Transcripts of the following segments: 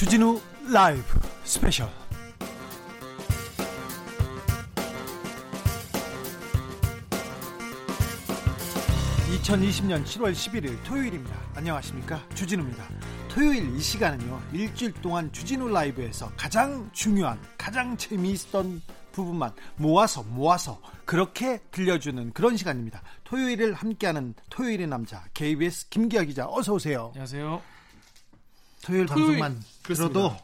주진우 라이브 스페셜 2020년 7월 11일 토요일입니다. 안녕하십니까? 주진우입니다. 토요일 이 시간은요, 일주일 동안 주진우 라이브에서 가장 중요한, 가장 재미있던 부분만 모아서 모아서 그렇게 들려주는 그런 시간입니다. 토요일을 함께하는 토요일의 남자, KBS 김기화 기자, 어서오세요. 안녕하세요. 토요일, 토요일 방송만 그렇습니다. 들어도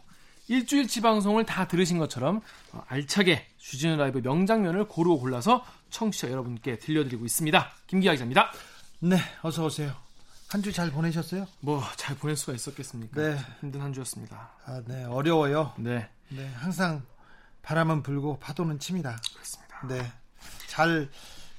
일주일치 방송을 다 들으신 것처럼 어, 알차게 주진우 라이브 명장면을 고르고 골라서 청취자 여러분께 들려드리고 있습니다. 김기아 기자입니다. 네, 어서 오세요. 한 주 잘 보내셨어요? 뭐 잘 보낼 수가 있었겠습니까? 네. 힘든 한 주였습니다. 아, 네, 어려워요. 네. 네, 항상 바람은 불고 파도는 칩니다. 그렇습니다. 네. 잘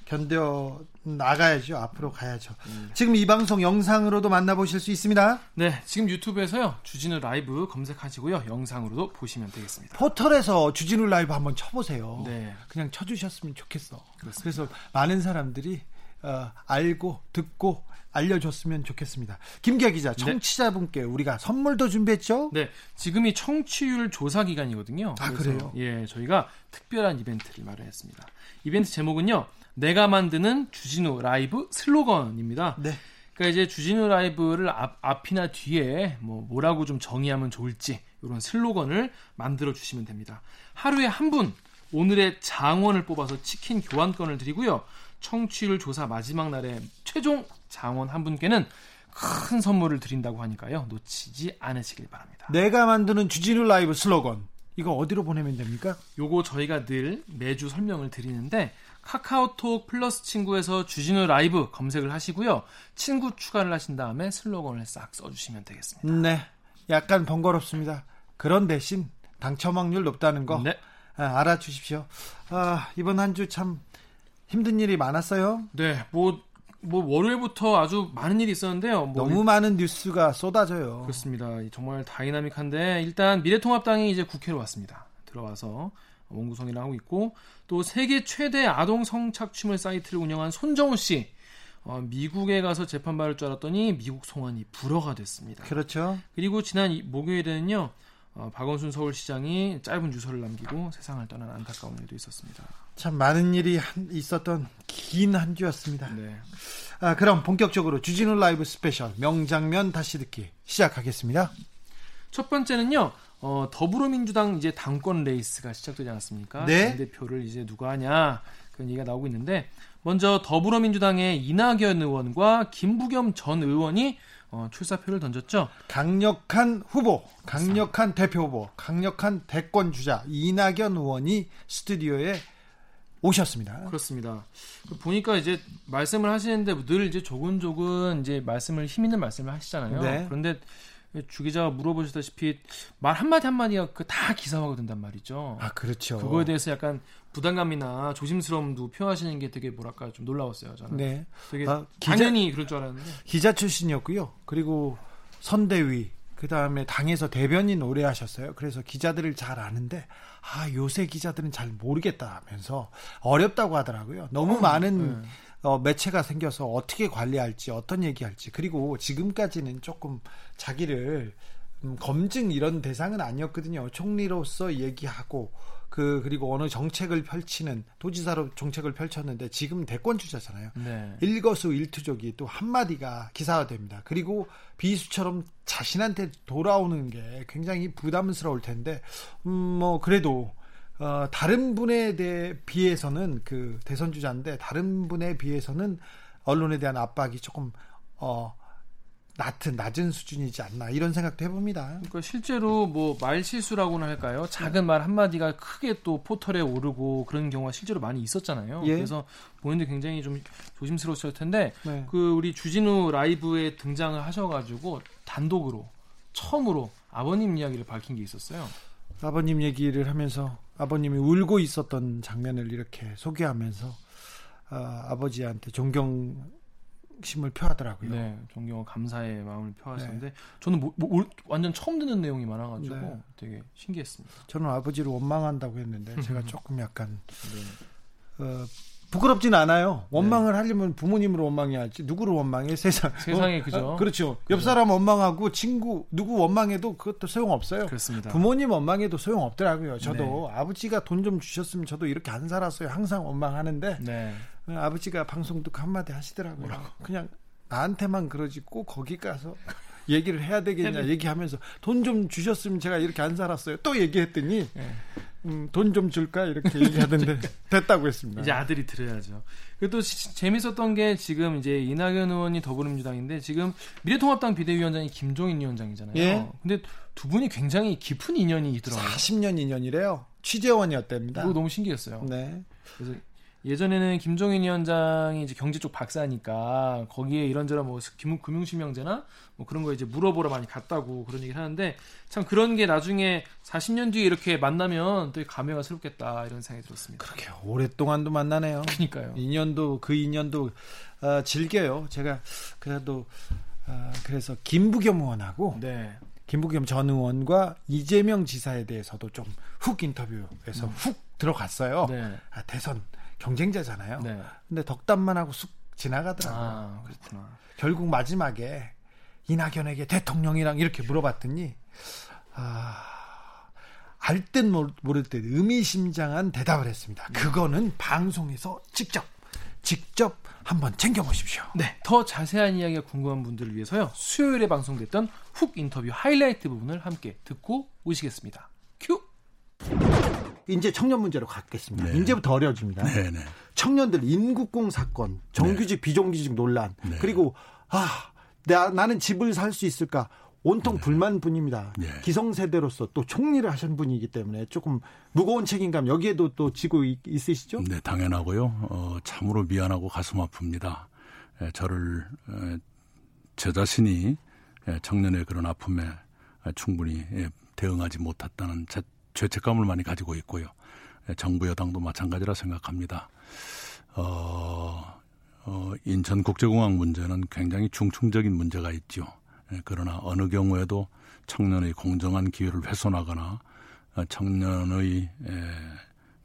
견뎌 나가야죠. 앞으로 가야죠. 음. 지금 이 방송 영상으로도 만나보실 수 있습니다. 네, 지금 유튜브에서요. 주진우 라이브 검색하시고요. 영상으로도 보시면 되겠습니다. 포털에서 주진우 라이브 한번 쳐보세요. 네. 그냥 쳐주셨으면 좋겠어. 그렇습니다. 그래서 많은 사람들이 어, 알고 듣고 알려줬으면 좋겠습니다. 김기아 기자, 네. 청취자분께 네. 우리가 선물도 준비했죠? 네, 지금이 청취율 조사 기간이거든요. 아 그래요? 예, 저희가 특별한 이벤트를 마련했습니다. 이벤트 제목은요, 내가 만드는 주진우 라이브 슬로건입니다. 네. 그러니까 이제 주진우 라이브를 앞, 앞이나 뒤에 뭐 뭐라고 좀 정의하면 좋을지 이런 슬로건을 만들어 주시면 됩니다. 하루에 한 분 오늘의 장원을 뽑아서 치킨 교환권을 드리고요. 청취율 조사 마지막 날에 최종 장원 한 분께는 큰 선물을 드린다고 하니까요. 놓치지 않으시길 바랍니다. 내가 만드는 주진우 라이브 슬로건. 이거 어디로 보내면 됩니까? 요거 저희가 늘 매주 설명을 드리는데 카카오톡 플러스 친구에서 주진우 라이브 검색을 하시고요. 친구 추가를 하신 다음에 슬로건을 싹 써주시면 되겠습니다. 네. 약간 번거롭습니다. 그런 대신 당첨 확률 높다는 거 네. 아, 알아주십시오. 아, 이번 한 주 참 힘든 일이 많았어요. 네, 뭐, 뭐 월요일부터 아주 많은 일이 있었는데요. 뭐 너무 많은 뉴스가 쏟아져요. 그렇습니다. 정말 다이나믹한데 일단 미래통합당이 이제 국회로 왔습니다. 들어와서 원 구성을 하고 있고 또 세계 최대 아동 성착취물 사이트를 운영한 손정우 씨 어, 미국에 가서 재판 받을 줄 알았더니 미국 송환이 불허가 됐습니다. 그렇죠. 그리고 지난 목요일에는요. 어, 박원순 서울시장이 짧은 유서를 남기고 세상을 떠난 안타까운 일도 있었습니다. 참 많은 일이 한, 있었던 긴 한 주였습니다. 네. 아, 그럼 본격적으로 주진우 라이브 스페셜 명장면 다시 듣기 시작하겠습니다. 첫 번째는요. 어, 더불어민주당 이제 당권 레이스가 시작되지 않았습니까? 네. 대표를 이제 누가 하냐 그런 얘기가 나오고 있는데 먼저 더불어민주당의 이낙연 의원과 김부겸 전 의원이 어, 출사표를 던졌죠. 강력한 후보, 강력한 대표 후보, 강력한 대권 주자 이낙연 의원이 스튜디오에 오셨습니다. 그렇습니다. 보니까 이제 말씀을 하시는데 늘 이제 조근조근 이제 말씀을 힘 있는 말씀을 하시잖아요. 네. 그런데 주 기자가 물어보셨다시피 말 한마디 한마디가 그다 기사화가 된단 말이죠. 아, 그렇죠. 그거에 대해서 약간 부담감이나 조심스러움도 표하시는 게 되게 뭐랄까 좀 놀라웠어요. 저는. 네. 되게 아, 당연히 기자, 그럴 줄 알았는데. 기자 출신이었고요. 그리고 선대위 그 다음에 당에서 대변인 오래 하셨어요. 그래서 기자들을 잘 아는데 아 요새 기자들은 잘 모르겠다 하면서 어렵다고 하더라고요. 너무 어, 많은 네. 어, 매체가 생겨서 어떻게 관리할지 어떤 얘기할지 그리고 지금까지는 조금 자기를 음, 검증 이런 대상은 아니었거든요. 총리로서 얘기하고 그 그리고 어느 정책을 펼치는 도지사로 정책을 펼쳤는데 지금 대권 주자잖아요. 네. 일거수 일투족이 또 한마디가 기사화됩니다. 그리고 비수처럼 자신한테 돌아오는 게 굉장히 부담스러울 텐데 음 뭐 그래도 어, 다른 분에 대해 비해서는 그 대선 주자인데 다른 분에 비해서는 언론에 대한 압박이 조금 어 낮은 낮은 수준이지 않나 이런 생각도 해봅니다. 그러니까 실제로 뭐 말 실수라고나 할까요? 작은 말 한마디가 크게 또 포털에 오르고 그런 경우가 실제로 많이 있었잖아요. 예. 그래서 본인도 굉장히 좀 조심스러웠을 텐데 네. 그 우리 주진우 라이브에 등장을 하셔가지고 단독으로 처음으로 아버님 이야기를 밝힌 게 있었어요. 아버님 얘기를 하면서 아버님이 울고 있었던 장면을 이렇게 소개하면서 아, 아버지한테 존경심을 표하더라고요. 네, 존경과 감사의 마음을 표하셨는데 네. 저는 뭐, 뭐, 완전 처음 듣는 내용이 많아가지고 네. 되게 신기했습니다. 저는 아버지를 원망한다고 했는데 제가 조금 약간 네. 어, 부끄럽진 않아요. 원망을 네. 하려면 부모님으로 원망해야지. 누구를 원망해? 세상. 세상에 어? 그죠. 어? 그렇죠. 옆 사람 원망하고 친구 누구 원망해도 그것도 소용 없어요. 그렇습니다. 부모님 원망해도 소용 없더라고요. 저도 네. 아버지가 돈 좀 주셨으면 저도 이렇게 안 살았어요. 항상 원망하는데 네. 어, 아버지가 방송 듣고 한마디 하시더라고요. 뭐라고? 그냥 나한테만 그러지 꼭 거기 가서 얘기를 해야 되겠냐 얘기하면서 돈 좀 주셨으면 제가 이렇게 안 살았어요. 또 얘기했더니 네. 음, 돈 좀 줄까 이렇게 얘기하던데 됐다고 했습니다. 이제 아들이 들어야죠. 그리고 또 재밌었던 게 지금 이제 이낙연 의원이 더불어민주당인데 지금 미래통합당 비대위원장이 김종인 위원장이잖아요. 예? 근데 두 분이 굉장히 깊은 인연이 있더라고요. 40년 인연이래요. 취재원이었답니다. 그거 너무 신기했어요. 네. 그래서 예전에는 김종인 위원장이 이제 경제 쪽 박사니까 거기에 이런저런 뭐 금융실명제나 뭐 그런 거 이제 물어보러 많이 갔다고 그런 얘기를 하는데 참 그런 게 나중에 40년 뒤에 이렇게 만나면 또 감회가 새롭겠다 이런 생각이 들었습니다. 그렇게 오랫동안도 만나네요. 그러니까요. 인연도 그 인연도 어, 즐겨요. 제가 그래도 어, 그래서 김부겸 의원하고 네. 김부겸 전 의원과 이재명 지사에 대해서도 좀 훅 인터뷰에서 음. 훅 들어갔어요. 네. 아, 대선 경쟁자잖아요. 네. 근데 덕담만 하고 쑥 지나가더라고요. 아, 그렇구나. 결국 마지막에 이낙연에게 대통령이랑 이렇게 물어봤더니 아, 알 듯 모를 듯 의미심장한 대답을 했습니다. 네. 그거는 방송에서 직접 직접 한번 챙겨보십시오. 네, 더 자세한 이야기가 궁금한 분들을 위해서요. 수요일에 방송됐던 훅 인터뷰 하이라이트 부분을 함께 듣고 오시겠습니다. 큐. 이제 청년 문제로 갖겠습니다. 네. 이제부터 어려워집니다. 네, 네. 청년들 인국공 사건, 정규직 네. 비정규직 논란, 네. 그리고 아, 나, 나는 집을 살 수 있을까? 온통 네. 불만뿐입니다. 네. 기성세대로서 또 총리를 하신 분이기 때문에 조금 무거운 책임감 여기에도 또 지고 있, 으시죠 네, 당연하고요. 어, 참으로 미안하고 가슴 아픕니다. 에, 저를 에, 제 자신이 에, 청년의 그런 아픔에 충분히 예, 대응하지 못했다는 제 죄책감을 많이 가지고 있고요. 예, 정부 여당도 마찬가지라 생각합니다. 어, 어, 인천국제공항 문제는 굉장히 중충적인 문제가 있죠. 예, 그러나 어느 경우에도 청년의 공정한 기회를 훼손하거나 어, 청년의 예,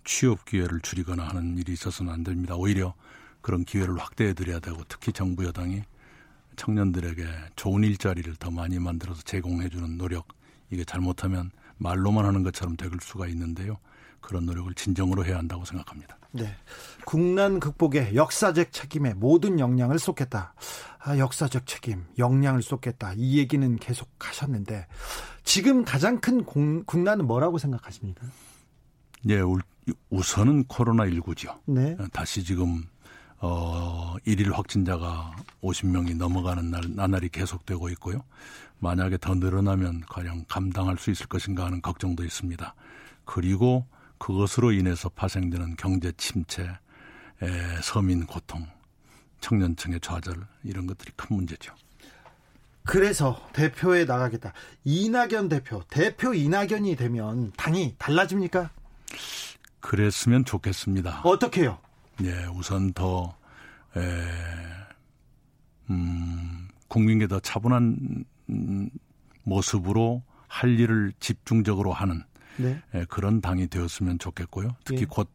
취업 기회를 줄이거나 하는 일이 있어서는 안 됩니다. 오히려 그런 기회를 확대해 드려야 되고 특히 정부 여당이 청년들에게 좋은 일자리를 더 많이 만들어서 제공해 주는 노력 이게 잘못하면 말로만 하는 것처럼 될 수가 있는데요. 그런 노력을 진정으로 해야 한다고 생각합니다. 네. 국난 극복에 역사적 책임에 모든 역량을 쏟겠다. 아, 역사적 책임, 역량을 쏟겠다. 이 얘기는 계속 하셨는데 지금 가장 큰 공, 국난은 뭐라고 생각하십니까? 네, 우선은 코로나 19죠. 네. 다시 지금 어, 일일 확진자가 50명이 넘어가는 날, 나날이 계속되고 있고요. 만약에 더 늘어나면 과연 감당할 수 있을 것인가 하는 걱정도 있습니다. 그리고 그것으로 인해서 파생되는 경제 침체, 에, 서민 고통, 청년층의 좌절 이런 것들이 큰 문제죠. 그래서 대표에 나가겠다. 이낙연 대표, 대표 이낙연이 되면 당이 달라집니까? 그랬으면 좋겠습니다. 어떻게요? 예, 우선 더, 에, 음, 국민께 더 차분한 음, 모습으로 할 일을 집중적으로 하는 네. 에, 그런 당이 되었으면 좋겠고요. 특히 예. 곧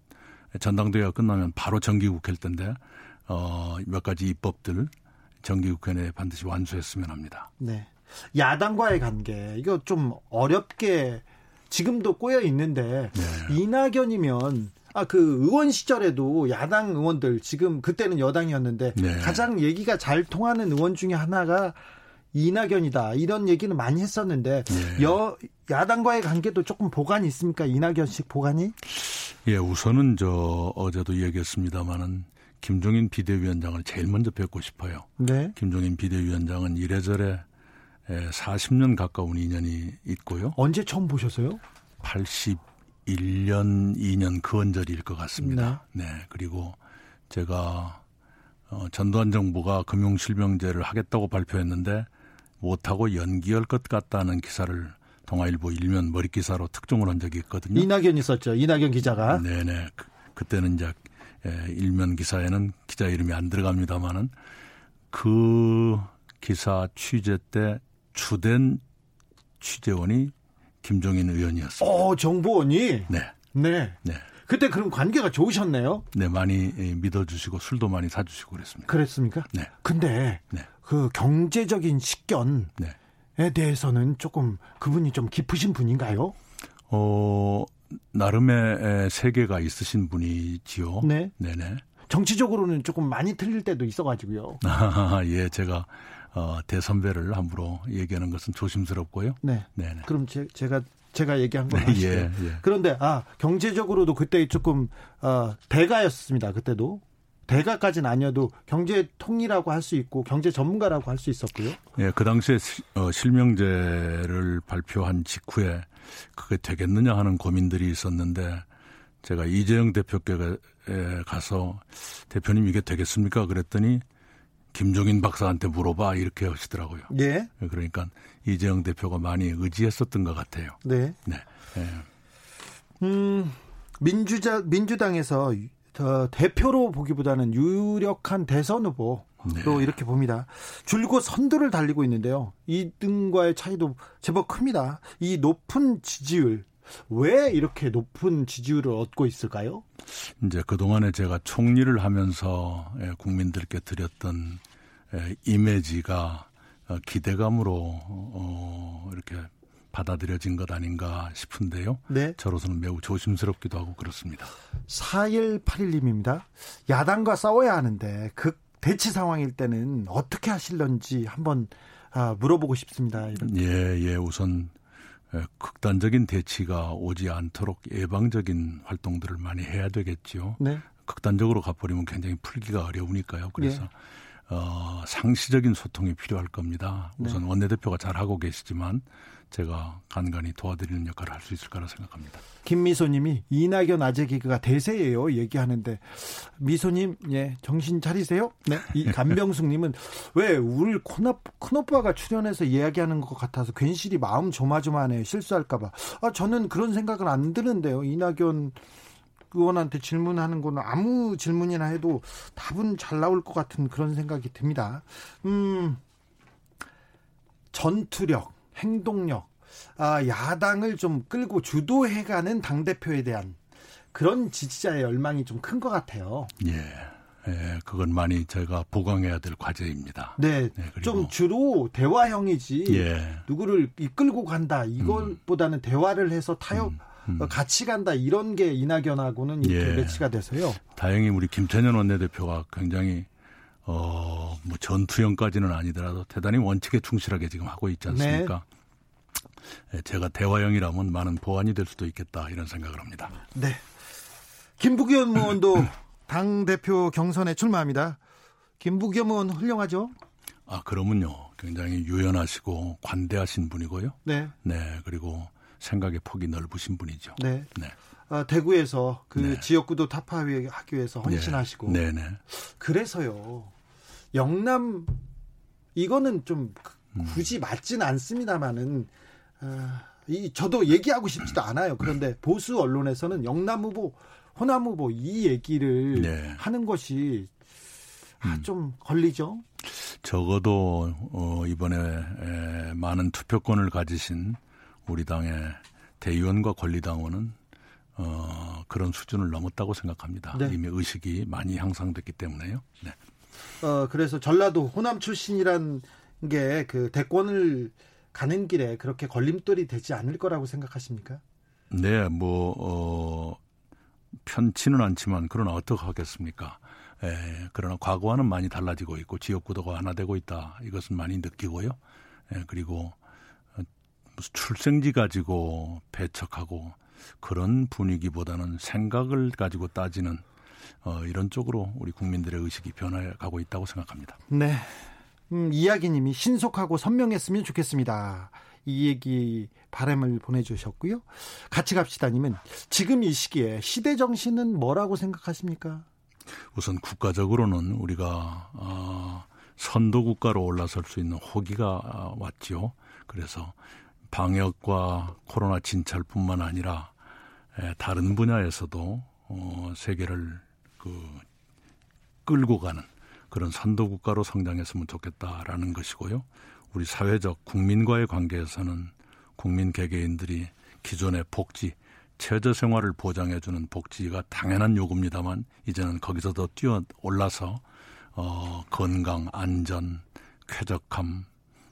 전당대회가 끝나면 바로 정기국회일 텐데 어, 몇 가지 입법들 정기국회 내에 반드시 완수했으면 합니다. 네. 야당과의 관계 이거 좀 어렵게 지금도 꼬여 있는데 네. 이낙연이면 아, 그 의원 시절에도 야당 의원들 지금 그때는 여당이었는데 네. 가장 얘기가 잘 통하는 의원 중에 하나가 이낙연이다 이런 얘기는 많이 했었는데 네. 여 야당과의 관계도 조금 보관이 있습니까 이낙연식 보관이? 예, 우선은 저 어제도 얘기했습니다마는 김종인 비대위원장을 제일 먼저 뵙고 싶어요. 네. 김종인 비대위원장은 이래저래 40년 가까운 인연이 있고요. 언제 처음 보셨어요? 80 1년, 2년 그 언저리일 것 같습니다. 네. 네. 그리고 제가 어, 전두환 정부가 금융실명제를 하겠다고 발표했는데 못하고 연기할 것 같다는 기사를 동아일보 일면 머리 기사로 특종을 한 적이 있거든요. 이낙연 있었죠. 이낙연 기자가. 네네. 그, 때는 이제 일면 기사에는 기자 이름이 안 들어갑니다만은 그 기사 취재 때 주된 취재원이 김종인 의원이었습니다. 어, 정보원이? 네. 네. 네. 그때 그럼 관계가 좋으셨네요. 네, 많이 믿어주시고 술도 많이 사주시고 그랬습니다. 그랬습니까? 네. 근데 네. 그 경제적인 식견에 네. 대해서는 조금 그분이 좀 깊으신 분인가요? 어, 나름의 세계가 있으신 분이지요. 네. 네네. 정치적으로는 조금 많이 틀릴 때도 있어가지고요. 아, 예, 제가 어, 대선배를 함부로 얘기하는 것은 조심스럽고요. 네. 네네. 그럼 제, 제가 제가 얘기한 건 네, 아시죠? 예, 예. 그런데 아 경제적으로도 그때 조금 어, 대가였습니다. 그때도 대가까지는 아니어도 경제 통이라고 할 수 있고 경제 전문가라고 할 수 있었고요. 예, 그 당시에 시, 어, 실명제를 발표한 직후에 그게 되겠느냐 하는 고민들이 있었는데 제가 이재영 대표께 가서 대표님 이게 되겠습니까? 그랬더니 김종인 박사한테 물어봐 이렇게 하시더라고요. 예. 그러니까 이재영 대표가 많이 의지했었던 것 같아요. 네. 네. 예. 음, 민주자 민주당에서 더 대표로 보기보다는 유력한 대선 후보로 네. 이렇게 봅니다. 줄곧 선두를 달리고 있는데요. 2등과의 차이도 제법 큽니다. 이 높은 지지율 왜 이렇게 높은 지지율을 얻고 있을까요? 이제 그동안에 제가 총리를 하면서 예, 국민들께 드렸던 예, 이미지가 어, 기대감으로 어, 이렇게 받아들여진 것 아닌가 싶은데요. 네. 저로서는 매우 조심스럽기도 하고 그렇습니다. 4181님입니다. 야당과 싸워야 하는데 극 대치 상황일 때는 어떻게 하실런지 한번 아, 물어보고 싶습니다. 예, 예, 우선 예, 극단적인 대치가 오지 않도록 예방적인 활동들을 많이 해야 되겠지요. 네. 극단적으로 가버리면 굉장히 풀기가 어려우니까요. 그래서 예. 어, 상시적인 소통이 필요할 겁니다. 우선 네. 원내대표가 잘 하고 계시지만 제가 간간히 도와드리는 역할을 할 수 있을 거라 생각합니다. 김미소님이 이낙연 아재 개그가 대세예요 얘기하는데 미소님 예 정신 차리세요. 네. 이 간병숙님은 왜 우리 큰오- 큰오빠가 출연해서 이야기하는 것 같아서 괜시리 마음 조마조마하네요 실수할까봐. 아 저는 그런 생각을 안 드는데요. 이낙연 의원한테 질문하는 거는 아무 질문이나 해도 답은 잘 나올 것 같은 그런 생각이 듭니다. 음 전투력, 행동력, 아, 야당을 좀 끌고 주도해가는 당 대표에 대한 그런 지지자의 열망이 좀 큰 것 같아요. 예, 예, 그건 많이 저희가 보강해야 될 과제입니다. 네, 네, 그리고- 좀 주로 대화형이지 예, 누구를 이끌고 간다 이것보다는 대화를 해서 타협 음. 어, 같이 간다 이런 게 이낙연하고는 이렇게 예. 매치가 돼서요. 다행히 우리 김천현 원내대표가 굉장히 어, 뭐 전투형까지는 아니더라도 대단히 원칙에 충실하게 지금 하고 있지 않습니까? 예, 제가 대화형이라면 많은 보완이 될 수도 있겠다 이런 생각을 합니다. 네. 김부겸 의원도 당 대표 경선에 출마합니다. 김부겸 의원 훌륭하죠? 아, 그러면요. 굉장히 유연하시고 관대하신 분이고요. 네, 네, 그리고 생각의 폭이 넓으신 분이죠. 네. 네. 아, 대구에서 그 네. 지역구도 타파하기 위해서 헌신하시고 네, 네. 그래서요 영남 이거는 좀 음. 굳이 맞지는 않습니다만은 아, 이 저도 얘기하고 싶지도 않아요. 그런데 보수 언론에서는 영남 후보, 호남 후보 이 얘기를 네. 하는 것이 아, 음. 좀 걸리죠. 적어도 어, 이번에 에, 많은 투표권을 가지신 우리 당의 대의원과 권리당원은 어, 그런 수준을 넘었다고 생각합니다. 네. 이미 의식이 많이 향상됐기 때문에요. 네. 어, 그래서 전라도 호남 출신이란 게 그 대권을 가는 길에 그렇게 걸림돌이 되지 않을 거라고 생각하십니까? 네, 뭐, 어, 편치는 않지만, 그러나 어떻게 하겠습니까? 에, 그러나 과거와는 많이 달라지고 있고, 지역구도가 완화되고 있다. 이것은 많이 느끼고요. 에, 그리고, 어, 무슨 출생지 가지고 배척하고, 그런 분위기보다는 생각을 가지고 따지는, 어, 이런 쪽으로 우리 국민들의 의식이 변해가고 있다고 생각합니다. 네. 음, 이야기님이 신속하고 선명했으면 좋겠습니다. 이 얘기 바람을 보내주셨고요. 같이 갑시다님은 지금 이 시기에 시대 정신은 뭐라고 생각하십니까? 우선 국가적으로는 우리가 어, 선도 국가로 올라설 수 있는 호기가 어, 왔지요. 그래서 방역과 코로나 진찰뿐만 아니라 에, 다른 분야에서도 어, 세계를 그 끌고 가는 그런 선도 국가로 성장했으면 좋겠다라는 것이고요. 우리 사회적 국민과의 관계에서는 국민 개개인들이 기존의 복지, 최저 생활을 보장해주는 복지가 당연한 요구입니다만 이제는 거기서 더 뛰어 올라서 어, 건강, 안전, 쾌적함,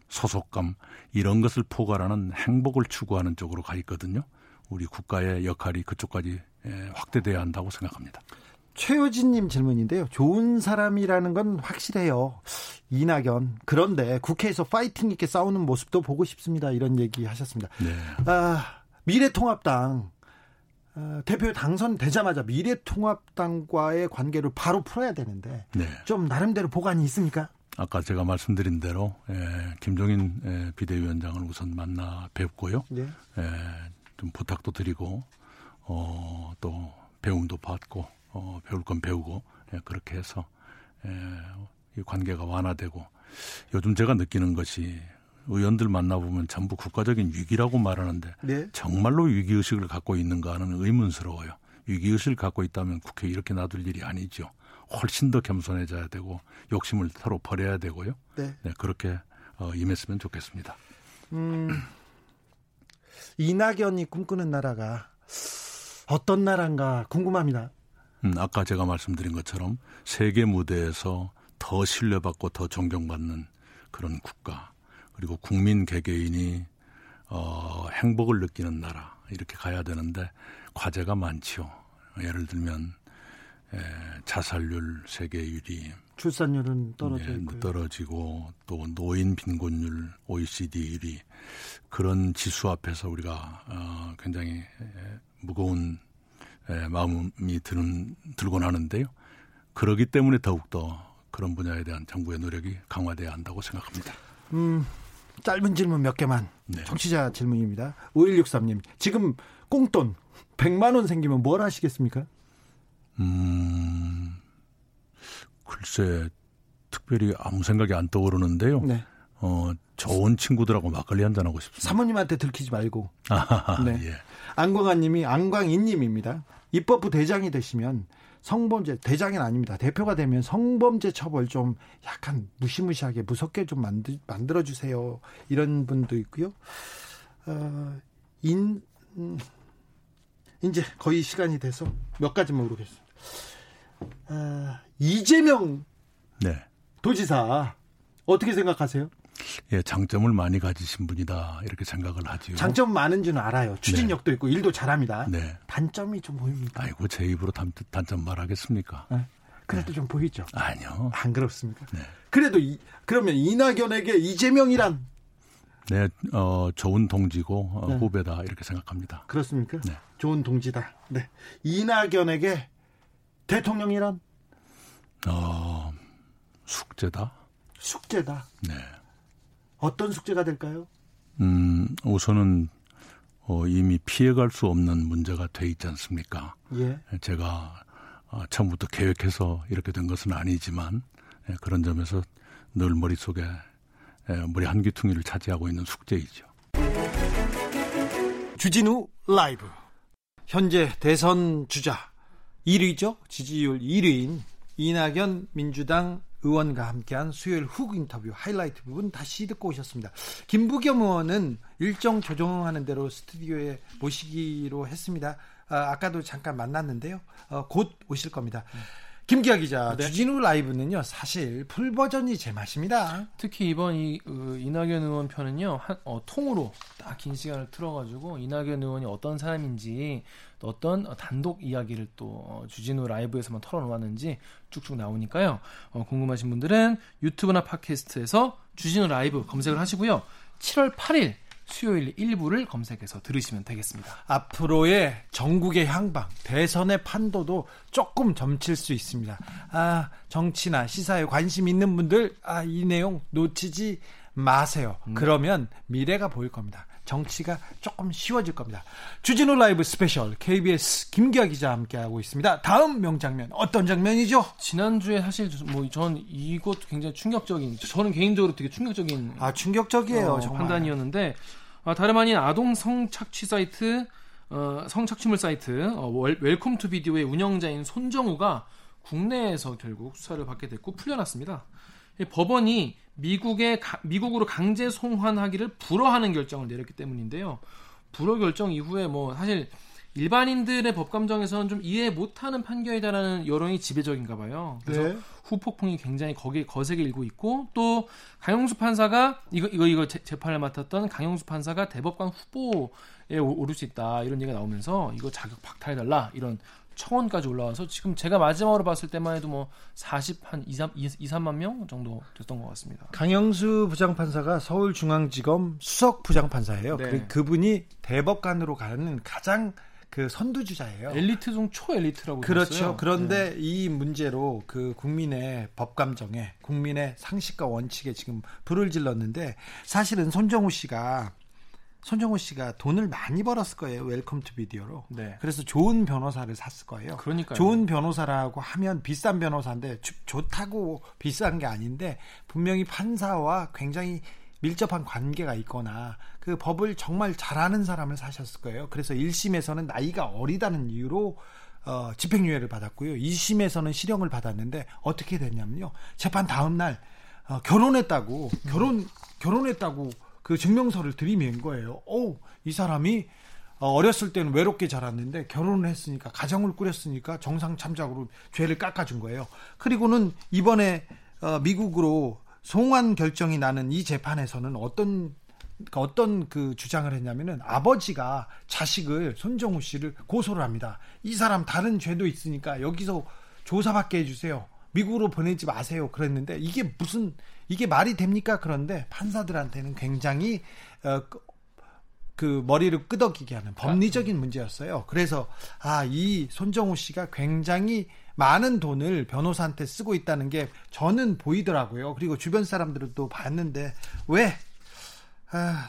소속감 이런 것을 포괄하는 행복을 추구하는 쪽으로 가 있거든요. 우리 국가의 역할이 그쪽까지 예, 확대돼야 한다고 생각합니다. 최효진님 질문인데요. 좋은 사람이라는 건 확실해요. 이낙연. 그런데 국회에서 파이팅 있게 싸우는 모습도 보고 싶습니다. 이런 얘기 하셨습니다. 네. 아, 미래통합당 어, 대표 당선되자마자 미래통합당과의 관계를 바로 풀어야 되는데 네. 좀 나름대로 보관이 있습니까? 아까 제가 말씀드린 대로 예, 김종인 예, 비대위원장을 우선 만나 뵙고요. 네. 예, 좀 부탁도 드리고 어, 또 배움도 받고 어, 배울 건 배우고 예, 그렇게 해서 예, 이 관계가 완화되고 요즘 제가 느끼는 것이 의원들 만나보면 전부 국가적인 위기라고 말하는데 네. 정말로 위기의식을 갖고 있는가 하는 의문스러워요. 위기의식을 갖고 있다면 국회 이렇게 놔둘 일이 아니죠. 훨씬 더 겸손해져야 되고 욕심을 서로 버려야 되고요. 네. 네 그렇게 어, 임했으면 좋겠습니다. 음, 이낙연이 꿈꾸는 나라가 어떤 나라인가 궁금합니다. 음, 아까 제가 말씀드린 것처럼 세계 무대에서 더 신뢰받고 더 존경받는 그런 국가 그리고 국민 개개인이 어, 행복을 느끼는 나라 이렇게 가야 되는데 과제가 많지요. 예를 들면 에, 자살률 세계 1위, 출산율은 떨어져 예, 떨어지고 또 노인 빈곤율 OECD 1위 그런 지수 앞에서 우리가 어, 굉장히 무거운 에, 마음이 드는 들곤 하는데요. 그러기 때문에 더욱더 그런 분야에 대한 정부의 노력이 강화돼야 한다고 생각합니다. 음, 짧은 질문 몇 개만. 네. 정치자 질문입니다. 5163님. 지금 꽁돈 100만 원 생기면 뭘 하시겠습니까? 음. 글쎄 특별히 아무 생각이 안 떠오르는데요. 네. 어, 좋은 친구들하고 막걸리 한잔 하고 싶습니다. 사모님한테 들키지 말고. 네. 예. 안광환 님이 안광인 님입니다. 입법부 대장이 되시면 성범죄 대장은 아닙니다. 대표가 되면 성범죄 처벌 좀 약간 무시무시하게 무섭게 좀 만들, 만들어 주세요. 이런 분도 있고요. 어, 인 음, 이제 거의 시간이 돼서 몇 가지 모르겠습니 다. 어, 이재명 네. 도지사 어떻게 생각하세요? 예, 장점을 많이 가지신 분이다 이렇게 생각을 하지요. 장점 많은 줄은 알아요. 추진력도 네. 있고 일도 잘합니다. 네. 단점이 좀 보입니다. 아이고 제 입으로 단, 단점 말하겠습니까? 네. 그래도 네. 좀 보이죠. 아니요. 안 그렇습니까? 네. 그래도 이, 그러면 이낙연에게 이재명이란 네, 어, 좋은 동지고 어, 네. 후배다 이렇게 생각합니다. 그렇습니까? 네. 좋은 동지다. 네. 이낙연에게 대통령이란 어, 숙제다. 숙제다. 네. 어떤 숙제가 될까요? 음, 우선은 어, 이미 피해갈 수 없는 문제가 돼 있지 않습니까? 예. 제가 어, 처음부터 계획해서 이렇게 된 것은 아니지만 예, 그런 점에서 늘 머릿속에 예, 머리 한 귀퉁이를 차지하고 있는 숙제이죠. 주진우 라이브. 현재 대선 주자 1위죠. 지지율 1위인 이낙연 민주당 의원과 함께한 수요일 훅 인터뷰 하이라이트 부분 다시 듣고 오셨습니다. 김부겸 의원은 일정 조정하는 대로 스튜디오에 모시기로 했습니다. 아까도 잠깐 만났는데요. 어, 곧 오실 겁니다. 김기화 기자, 네. 주진우 라이브는요, 사실 full 버전이 제맛입니다. 특히 이번 이 어, 이낙연 의원 편은요, 한, 어, 통으로 딱 긴 시간을 틀어가지고 이낙연 의원이 어떤 사람인지 어떤 단독 이야기를 또 어, 주진우 라이브에서만 털어놓았는지 쭉쭉 나오니까요. 어, 궁금하신 분들은 유튜브나 팟캐스트에서 주진우 라이브 검색을 하시고요. 7월 8일 수요일 1부를 검색해서 들으시면 되겠습니다. 앞으로의 정국의 향방, 대선의 판도도 조금 점칠 수 있습니다. 아, 정치나 시사에 관심 있는 분들, 아, 이 내용 놓치지 마세요. 음. 그러면 미래가 보일 겁니다. 정치가 조금 쉬워질 겁니다. 주진우 라이브 스페셜 KBS 김기화 기자 함께하고 있습니다. 다음 명장면 어떤 장면이죠? 지난주에 사실 뭐 전 이것 굉장히 충격적인 저는 개인적으로 되게 충격적인 아 충격적이에요 어, 판단이었는데 아, 다름 아닌 아동 성착취 사이트 어, 성착취물 사이트 어, Welcome to Video의 운영자인 손정우가 국내에서 결국 수사를 받게 됐고 풀려났습니다. 법원이 미국의 미국으로 강제 송환하기를 불허하는 결정을 내렸기 때문인데요. 불허 결정 이후에 뭐 사실 일반인들의 법 감정에서는 좀 이해 못하는 판결이다라는 여론이 지배적인가 봐요. 그래서 네. 후폭풍이 굉장히 거기에 거세게 일고 있고 또 강영수 판사가 이거 이거 이거 재- 재판을 맡았던 강영수 판사가 대법관 후보에 오- 오를 수 있다 이런 얘기가 나오면서 이거 자격 박탈해달라 이런 청원까지 올라와서 지금 제가 마지막으로 봤을 때만 해도 뭐 40 한 2, 3, 2, 3만 명 정도 됐던 것 같습니다. 강영수 부장판사가 서울중앙지검 수석 부장판사예요. 네. 그, 그분이 대법관으로 가는 가장 그 선두주자예요. 엘리트 중 초엘리트라고 그렇죠. 들었어요. 그런데 네. 이 문제로 그 국민의 법감정에 국민의 상식과 원칙에 지금 불을 질렀는데 사실은 손정우 씨가 손정우 씨가 돈을 많이 벌었을 거예요. Welcome to Video로. 네. 그래서 좋은 변호사를 샀을 거예요. 그러니까요. 좋은 변호사라고 하면 비싼 변호사인데 주- 좋다고 비싼 게 아닌데 분명히 판사와 굉장히 밀접한 관계가 있거나 그 법을 정말 잘하는 사람을 사셨을 거예요. 그래서 1심에서는 나이가 어리다는 이유로 어, 집행유예를 받았고요. 2심에서는 실형을 받았는데 어떻게 됐냐면요. 재판 다음 날 어, 결혼했다고 결혼 결혼했다고 그 증명서를 들이맨 거예요. 오, 이 사람이 어, 어렸을 때는 외롭게 자랐는데 결혼을 했으니까 가정을 꾸렸으니까 정상 참작으로 죄를 깎아준 거예요. 그리고는 이번에 어, 미국으로 송환 결정이 나는 이 재판에서는 어떤 어떤 그 주장을 했냐면은 아버지가 자식을 손정우 씨를 고소를 합니다. 이 사람 다른 죄도 있으니까 여기서 조사받게 해주세요. 미국으로 보내지 마세요. 그랬는데 이게 무슨 이게 말이 됩니까? 그런데 판사들한테는 굉장히 어, 그- 그 머리를 끄덕이게 하는 법리적인 문제였어요. 그래서 아 이 손정우 씨가 굉장히 많은 돈을 변호사한테 쓰고 있다는 게 저는 보이더라고요. 그리고 주변 사람들도 봤는데 왜 아,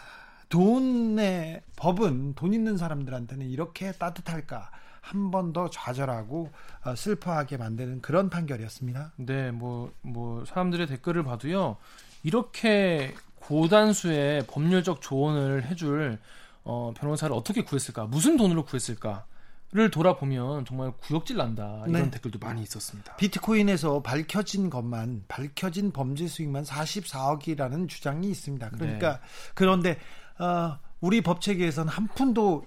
돈의 법은 돈 있는 사람들한테는 이렇게 따뜻할까? 한 번 더 좌절하고 어, 슬퍼하게 만드는 그런 판결이었습니다. 네, 뭐, 뭐, 사람들의 댓글을 봐도요, 이렇게 고단수의 법률적 조언을 해줄, 어, 변호사를 어떻게 구했을까? 무슨 돈으로 구했을까?를 돌아보면 정말 구역질 난다. 이런 네. 댓글도 많이 있었습니다. 비트코인에서 밝혀진 것만 밝혀진 범죄 수익만 44억이라는 주장이 있습니다. 그러니까 네. 그런데 어, 우리 법 체계에서는 한 푼도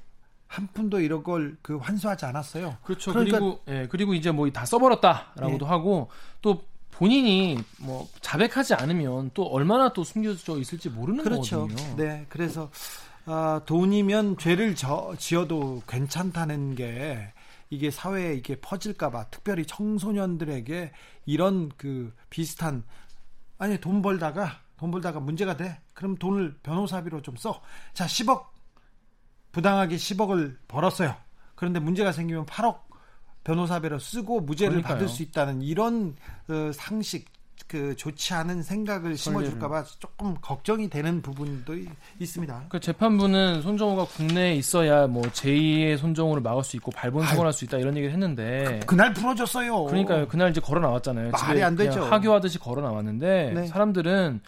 한 푼도 이런 걸 그 환수하지 않았어요. 그렇죠. 그러니까- 그리고 예, 그리고 이제 뭐 다 써버렸다라고도 네. 하고 또 본인이 뭐 자백하지 않으면 또 얼마나 또 숨겨져 있을지 모르는 그렇죠. 거거든요. 네, 그래서 아, 돈이면 죄를 저, 지어도 괜찮다는 게 이게 사회에 이게 퍼질까봐 특별히 청소년들에게 이런 그 비슷한 아니 돈 벌다가 돈 벌다가 문제가 돼. 그럼 돈을 변호사비로 좀 써. 자, 10억 부당하게 10억을 벌었어요. 그런데 문제가 생기면 8억 변호사비로 쓰고 무죄를 그러니까요. 받을 수 있다는 이런 어, 상식 그 좋지 않은 생각을 심어줄까봐 조금 걱정이 되는 부분도 이- 있습니다. 그 재판부는 손정호가 국내에 있어야 뭐 제2의 손정호를 막을 수 있고 발본 소원할 수 있다 이런 얘기를 했는데 그 날 풀어줬어요. 그러니까요. 그날 이제 걸어 나왔잖아요. 말이 안 되죠. 하교하듯이 걸어 나왔는데 네. 사람들은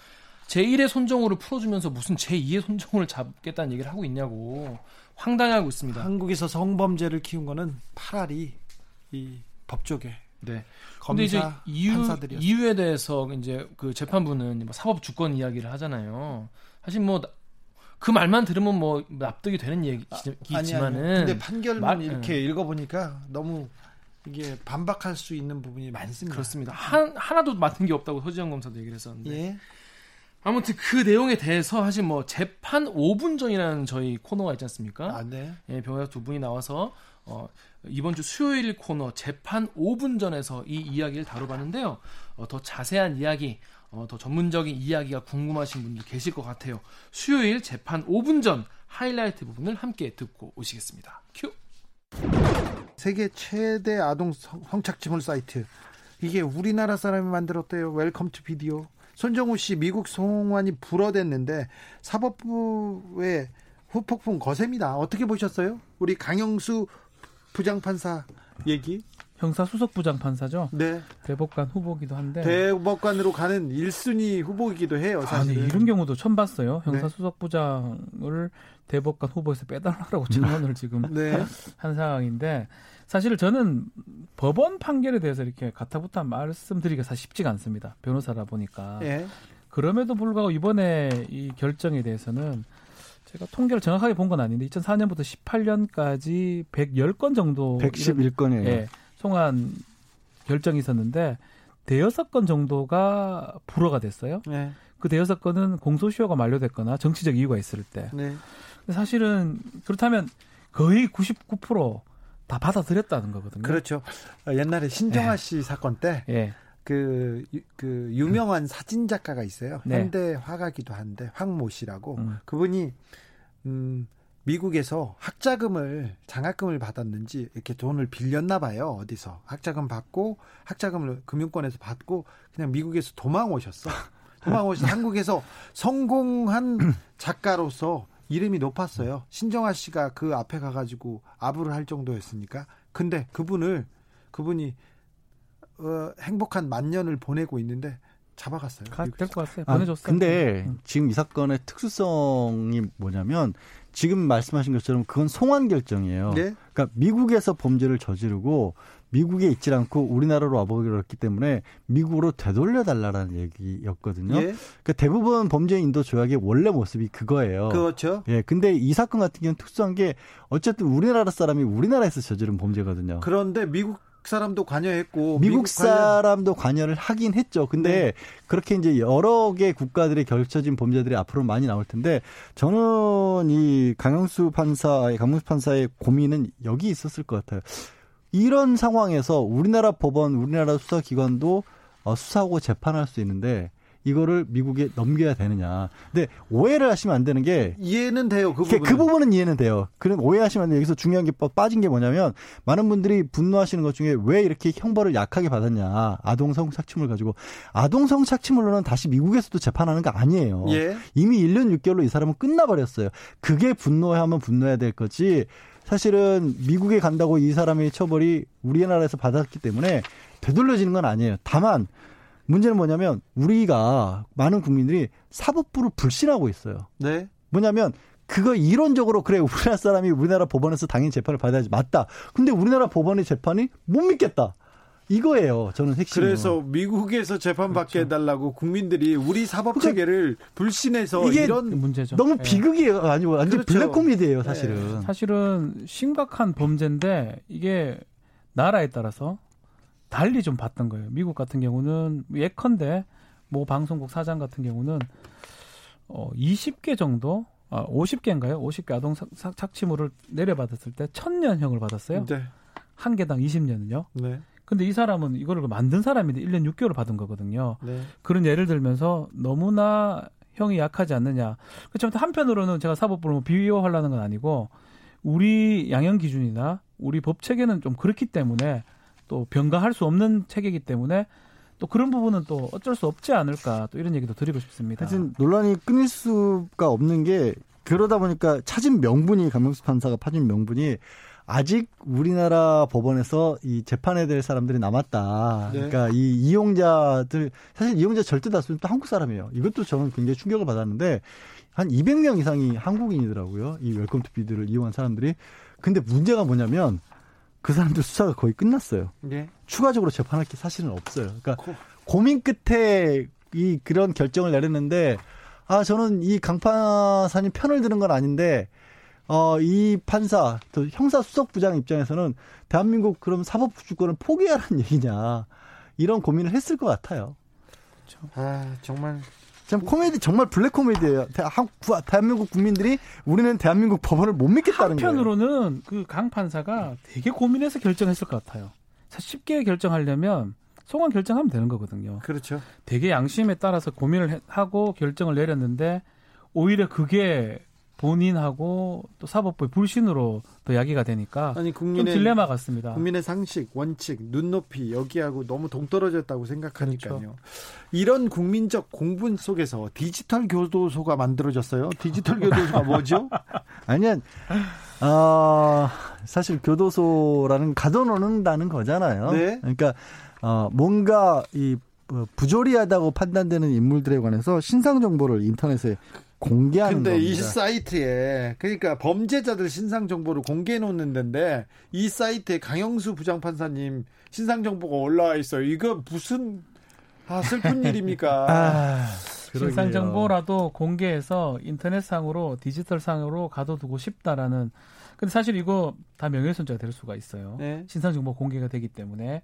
제1의 손정호를 풀어주면서 무슨 제2의 손정호를 잡겠다는 얘기를 하고 있냐고 황당해하고 있습니다. 한국에서 성범죄를 키운 거는 파라리 이 법조계 네. 근데 이제 검사 이유 판사들이었어요. 이유에 대해서 이제 그 재판부는 뭐 사법 주권 이야기를 하잖아요. 사실 뭐 그 말만 들으면 뭐 납득이 되는 얘기지만은 아니, 근데 판결문 말- 이렇게 읽어보니까 너무 이게 반박할 수 있는 부분이 많습니다. 그렇습니다. 한 하나도 맞는 게 없다고 서지영 검사도 얘기를 했었는데 예. 아무튼 그 내용에 대해서 사실 뭐 재판 5분 전이라는 저희 코너가 있지 않습니까? 아, 네. 예, 변호사 두 분이 나와서 어, 이번 주 수요일 코너 재판 5분 전에서 이 이야기를 다뤄봤는데요. 어, 더 자세한 이야기, 어, 더 전문적인 이야기가 궁금하신 분들 계실 것 같아요. 수요일 재판 5분 전 하이라이트 부분을 함께 듣고 오시겠습니다. 큐. 세계 최대 아동 성- 성착취물 사이트. 이게 우리나라 사람이 만들었대요. Welcome to Video. 손정우 씨 미국 송환이 불허됐는데 사법부의 후폭풍 거셉니다. 어떻게 보셨어요? 우리 강영수 부장판사 얘기. 형사 수석 부장 판사죠. 네. 대법관 후보기도 한데. 대법관으로 가는 1순위 후보이기도 해요. 아니 사실. 이런 경우도 처음 봤어요. 형사 네. 수석 부장을 대법관 후보에서 빼달라고 청원을 지금 네. 한 상황인데 사실 저는 법원 판결에 대해서 이렇게 가타부타 말씀드리기가 사실 쉽지가 않습니다. 변호사라 보니까. 예. 그럼에도 불구하고 이번에 이 결정에 대해서는 제가 통계를 정확하게 본 건 아닌데 2004년부터 18년까지 110건 정도 111건이에요. 예, 송환 결정이 있었는데 대여섯 건 정도가 불허가 됐어요. 네. 그 대여섯 건은 공소시효가 만료됐거나 정치적 이유가 있을 때. 네. 사실은 그렇다면 거의 99% 다 받아들였다는 거거든요. 그렇죠. 어, 옛날에 신정아 예. 씨 사건 때 예. 그, 유- 그 유명한 사진 작가가 있어요. 네. 현대 화가기도 한데 황모 씨라고 음. 그분이 음 미국에서 학자금을 장학금을 받았는지 이렇게 돈을 빌렸나 봐요. 어디서 학자금 받고 학자금을 금융권에서 받고 그냥 미국에서 도망 오셨어. 도망 오셔서 한국에서 성공한 작가로서 이름이 높았어요. 신정아 씨가 그 앞에 가가지고 아부를 할 정도였으니까. 근데 그분을 그분이 어, 행복한 만년을 보내고 있는데 잡아갔어요. 될것 같아요. 아, 보내줬어요. 근데 음. 지금 이 사건의 특수성이 뭐냐면 지금 말씀하신 것처럼 그건 송환 결정이에요. 네. 그러니까 미국에서 범죄를 저지르고 미국에 있지 않고 우리나라로 와버렸기 때문에 미국으로 되돌려 달라라는 얘기였거든요. 예. 그러니까 대부분 범죄 인도 조약의 원래 모습이 그거예요. 그렇죠. 예, 근데 이 사건 같은 경우는 특수한 게 어쨌든 우리나라 사람이 우리나라에서 저지른 범죄거든요. 그런데 미국 사람도 관여했고 미국 관련- 사람도 관여를 하긴 했죠. 근데 네. 그렇게 이제 여러 개 국가들이 결쳐진 범죄들이 앞으로 많이 나올 텐데 저는 이 강영수 판사의 강영수 판사의 고민은 여기 있었을 것 같아요. 이런 상황에서 우리나라 법원, 우리나라 수사기관도 어, 수사하고 재판할 수 있는데 이거를 미국에 넘겨야 되느냐. 근데 오해를 하시면 안 되는 게 이해는 돼요. 그 그, 부분. 그 부분은 이해는 돼요. 그런 오해하시면 안 돼요. 여기서 중요한 게 빠- 빠진 게 뭐냐면 많은 분들이 분노하시는 것 중에 왜 이렇게 형벌을 약하게 받았냐. 아동 성착취물 가지고 아동 성착취물로는 다시 미국에서도 재판하는 거 아니에요. 예. 이미 1년 6개월로 이 사람은 끝나버렸어요. 그게 분노하면 분노해야 될 거지. 사실은 미국에 간다고 이 사람의 처벌이 우리나라에서 받았기 때문에 되돌려지는 건 아니에요. 다만 문제는 뭐냐면 우리가 많은 국민들이 사법부를 불신하고 있어요. 네. 뭐냐면 그거 이론적으로 그래 우리나라 사람이 우리나라 법원에서 당연히 재판을 받아야지 맞다. 근데 우리나라 법원의 재판이 못 믿겠다. 이거예요. 저는 핵심. 그래서 미국에서 재판 받게 해달라고 국민들이 우리 사법 체계를 불신해서 그렇죠. 이게 이런 문제죠. 너무 예. 비극이에요. 아니고 완전 그렇죠. 블랙 코미디예요, 사실은. 사실은 심각한 범죄인데 이게 나라에 따라서 달리 좀 봤던 거예요. 미국 같은 경우는 예컨대 뭐 방송국 사장 같은 경우는 어 20개 정도 아 50개인가요? 50개 아동 착취물을 내려받았을 때 1000년형을 받았어요. 네. 한 개당 20년은요. 네. 근데 이 사람은 이거를 만든 사람인데 1년 6개월을 받은 거거든요. 네. 그런 예를 들면서 너무나 형이 약하지 않느냐. 그렇지만 한편으로는 제가 사법부를 뭐 비호하려는 건 아니고 우리 양형 기준이나 우리 법 체계는 좀 그렇기 때문에 또 변경할 수 없는 체계이기 때문에 또 그런 부분은 또 어쩔 수 없지 않을까 또 이런 얘기도 드리고 싶습니다. 하여튼 논란이 끊일 수가 없는 게 그러다 보니까 찾은 명분이 강영수 판사가 파진 명분이 아직 우리나라 법원에서 이 재판에 될 사람들이 남았다. 네. 그러니까 이 이용자들 사실 이용자 절대 다수는 또 한국 사람이에요. 이것도 저는 굉장히 충격을 받았는데 한 200명 이상이 한국인이더라고요. 이 Welcome to Video를 이용한 사람들이. 근데 문제가 뭐냐면 그 사람들 수사가 거의 끝났어요. 네. 추가적으로 재판할 게 사실은 없어요. 그러니까 고- 고민 끝에 이 그런 결정을 내렸는데 아 저는 이 강판사님 편을 드는 건 아닌데 어 이 판사 또 형사 수석부장 입장에서는 대한민국 그럼 사법 주권을 포기하라는 얘기냐 이런 고민을 했을 것 같아요. 아 정말 참 코미디 정말 블랙 코미디예요. 대, 한, 구- 대한민국 국민들이 우리는 대한민국 법원을 못 믿겠다는 거예요. 한편으로는 그 강 판사가 되게 고민해서 결정했을 것 같아요. 사실 쉽게 결정하려면 송환 결정하면 되는 거거든요. 그렇죠. 되게 양심에 따라서 고민을 해- 하고 결정을 내렸는데 오히려 그게 본인하고 또 사법부의 불신으로 더 야기가 되니까 아니 좀 국민의 딜레마 같습니다. 국민의 상식, 원칙, 눈높이 여기하고 너무 동떨어졌다고 생각하니까요. 그렇죠. 이런 국민적 공분 속에서 디지털 교도소가 만들어졌어요. 디지털 교도소가 뭐죠? 아니야. 아, 사실 교도소라는 가둬놓는다는 거잖아요. 네. 그러니까 어 뭔가 이 어, 부조리하다고 판단되는 인물들에 관해서 신상 정보를 인터넷에 공개하는 근데 겁니다. 이 사이트에 그러니까 범죄자들 신상 정보를 공개해 놓는 데인데 이 사이트에 강영수 부장판사님 신상 정보가 올라와 있어요. 이거 무슨 아 슬픈 일입니까? 아, 신상. 정보라도 공개해서 인터넷상으로 디지털상으로 가둬두고 싶다라는. 근데 사실 이거 다 명예훼손죄가 될 수가 있어요. 네. 신상 정보 공개가 되기 때문에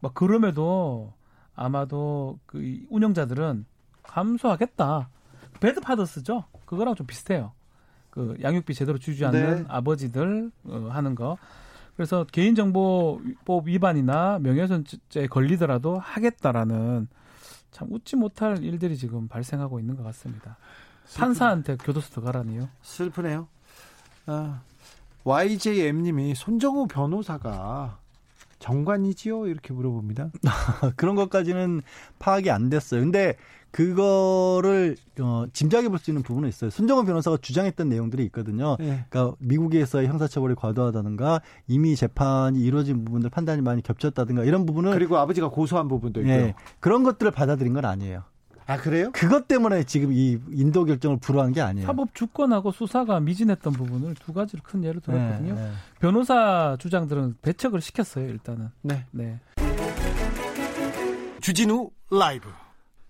막 그럼에도 아마도 그이 운영자들은 감수하겠다. 배드 파더스죠. 그거랑 좀 비슷해요. 그 양육비 제대로 주지 않는 네. 아버지들 어, 하는 거. 그래서 개인정보법 위반이나 명예훼손죄에 걸리더라도 하겠다라는 참 웃지 못할 일들이 지금 발생하고 있는 것 같습니다. 판사한테 교도소 들어가라니요. 슬프네요. 아, YJM님이 손정우 변호사가 정관이지요? 이렇게 물어봅니다. 그런 것까지는 파악이 안 됐어요. 근데 그거를 어, 짐작해 볼 수 있는 부분은 있어요. 손정은 변호사가 주장했던 내용들이 있거든요. 네. 그러니까 미국에서의 형사처벌이 과도하다든가 이미 재판이 이루어진 부분들 판단이 많이 겹쳤다든가 이런 부분은 그리고 아버지가 고소한 부분도 있고요. 예, 그런 것들을 받아들인 건 아니에요. 아 그래요? 그것 때문에 지금 이 인도 결정을 불허한 게 아니에요. 사법 주권하고 수사가 미진했던 부분을 두 가지를 큰 예를 들었거든요. 네, 네. 변호사 주장들은 배척을 시켰어요. 일단은. 네. 네. 주진우 라이브.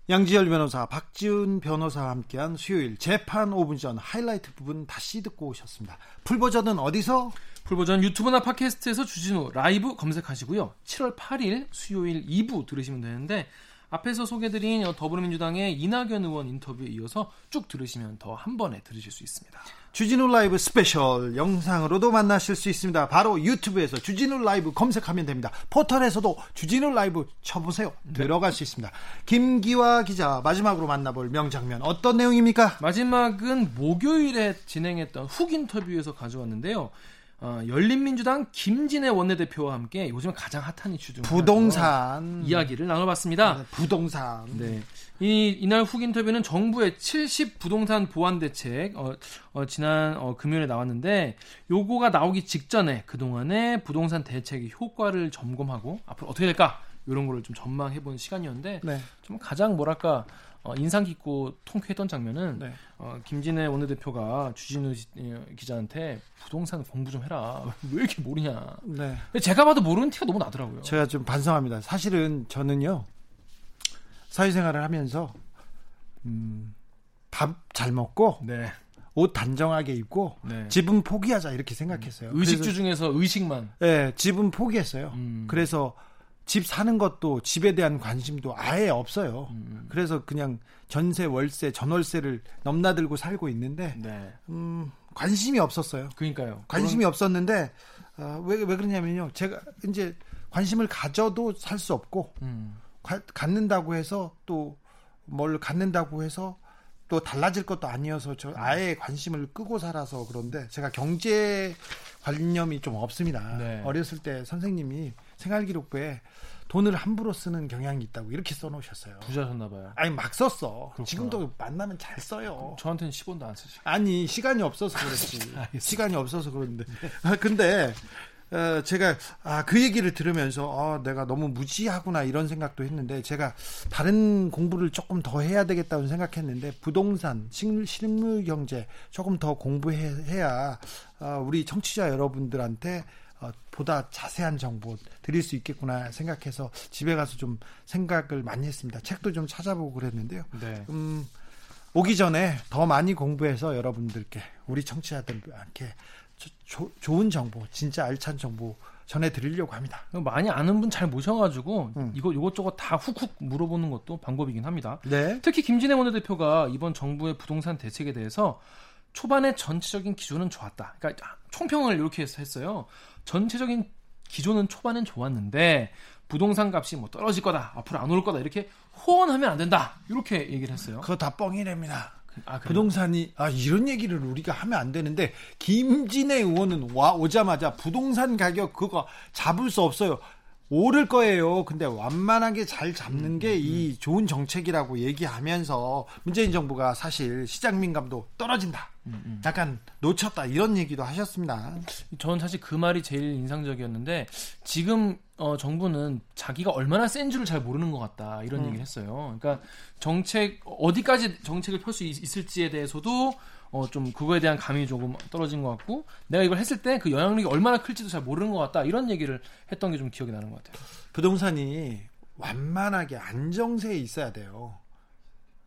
양지열 변호사, 박지훈 변호사와 함께한 수요일 재판 5분 전 하이라이트 부분 다시 듣고 오셨습니다. full 버전은 어디서? full버전 유튜브나 팟캐스트에서 주진우 라이브 검색하시고요. 7월 8일 수요일 2부 들으시면 되는데 앞에서 소개드린 더불어민주당의 이낙연 의원 인터뷰에 이어서 쭉 들으시면 더 한 번에 들으실 수 있습니다. 주진우 라이브 스페셜 영상으로도 만나실 수 있습니다. 바로 유튜브에서 주진우 라이브 검색하면 됩니다. 포털에서도 주진우 라이브 쳐보세요. 들어갈 수 있습니다. 김기화 기자 마지막으로 만나볼 명장면 어떤 내용입니까? 마지막은 목요일에 진행했던 훅 인터뷰에서 가져왔는데요. 어, 열린민주당 김진애 원내대표와 함께 요즘 가장 핫한 이슈 중 부동산 이야기를 나눠봤습니다. 네, 부동산 네. 이 이날 훅 인터뷰는 정부의 70 부동산 보완 대책 어, 어, 지난 어, 금요일에 나왔는데 요거가 나오기 직전에 그 동안의 부동산 대책의 효과를 점검하고 앞으로 어떻게 될까 이런 거를 좀 전망해 본 시간이었는데 네. 좀 가장 뭐랄까 어, 인상 깊고 통쾌했던 장면은 네. 어, 김진애 원내대표가 주진우 기자한테 부동산 공부 좀 해라 왜 이렇게 모르냐 네. 제가 봐도 모르는 티가 너무 나더라고요. 제가 좀 반성합니다. 사실은 저는요 사회생활을 하면서 음, 밥 잘 먹고 네, 옷 단정하게 입고 네. 집은 포기하자 이렇게 생각했어요. 의식주 그래서- 중에서 의식만. 네, 집은 포기했어요. 음. 그래서 집 사는 것도 집에 대한 관심도 아예 없어요. 음. 그래서 그냥 전세, 월세, 전월세를 넘나들고 살고 있는데 네. 음, 관심이 없었어요. 그러니까요. 관심이 없었는데 어, 왜, 왜 그러냐면요. 제가 이제 관심을 가져도 살 수 없고 음. 가- 갖는다고 해서 또 뭘 갖는다고 해서 또 달라질 것도 아니어서 저 아예 관심을 끄고 살아서 그런데 제가 경제 관념이 좀 없습니다. 네. 어렸을 때 선생님이 생활기록부에 돈을 함부로 쓰는 경향이 있다고 이렇게 써놓으셨어요. 부자셨나 봐요. 아니 막 썼어. 그렇구나. 지금도 만나면 잘 써요. 저한테는 10원도 안 쓰시고. 아니 시간이 없어서 그렇지. 시간이 없어서 그런데. 아, 근데 어, 제가 아, 그 얘기를 들으면서 아, 내가 너무 무지하구나 이런 생각도 했는데 제가 다른 공부를 조금 더 해야 되겠다고 생각했는데 부동산, 식- 실물 경제 조금 더 공부해야 어, 우리 청취자 여러분들한테 어, 보다 자세한 정보 드릴 수 있겠구나 생각해서 집에 가서 좀 생각을 많이 했습니다. 책도 좀 찾아보고 그랬는데요. 네. 음, 오기 전에 더 많이 공부해서 여러분들께 우리 청취자들께 조- 조- 좋은 정보, 진짜 알찬 정보 전해 드리려고 합니다. 많이 아는 분 잘 모셔가지고 음. 이거 이것저것 다 훅훅 물어보는 것도 방법이긴 합니다. 네. 특히 김진애 원내대표가 이번 정부의 부동산 대책에 대해서 초반에 전체적인 기조는 좋았다. 그러니까 총평을 이렇게 해서 했어요. 전체적인 기조는 초반엔 좋았는데 부동산 값이 뭐 떨어질 거다, 앞으로 안 올 거다 이렇게 호언하면 안 된다. 이렇게 얘기를 했어요. 그거 다 뻥이랍니다. 아, 그래요? 부동산이 아 이런 얘기를 우리가 하면 안 되는데 김진애 의원은 와 오자마자 부동산 가격 그거 잡을 수 없어요. 오를 거예요. 근데 완만하게 잘 잡는 게 이 좋은 정책이라고 얘기하면서 문재인 정부가 사실 시장 민감도 떨어진다. 약간 놓쳤다 이런 얘기도 하셨습니다. 저는 사실 그 말이 제일 인상적이었는데 지금 어, 정부는 자기가 얼마나 센 줄을 잘 모르는 것 같다 이런 얘기를 했어요. 그러니까 정책 어디까지 정책을 펼 수 있을지에 대해서도 어, 좀 그거에 대한 감이 조금 떨어진 것 같고 내가 이걸 했을 때 그 영향력이 얼마나 클지도 잘 모르는 것 같다 이런 얘기를 했던 게 좀 기억이 나는 것 같아요. 부동산이 완만하게 안정세에 있어야 돼요.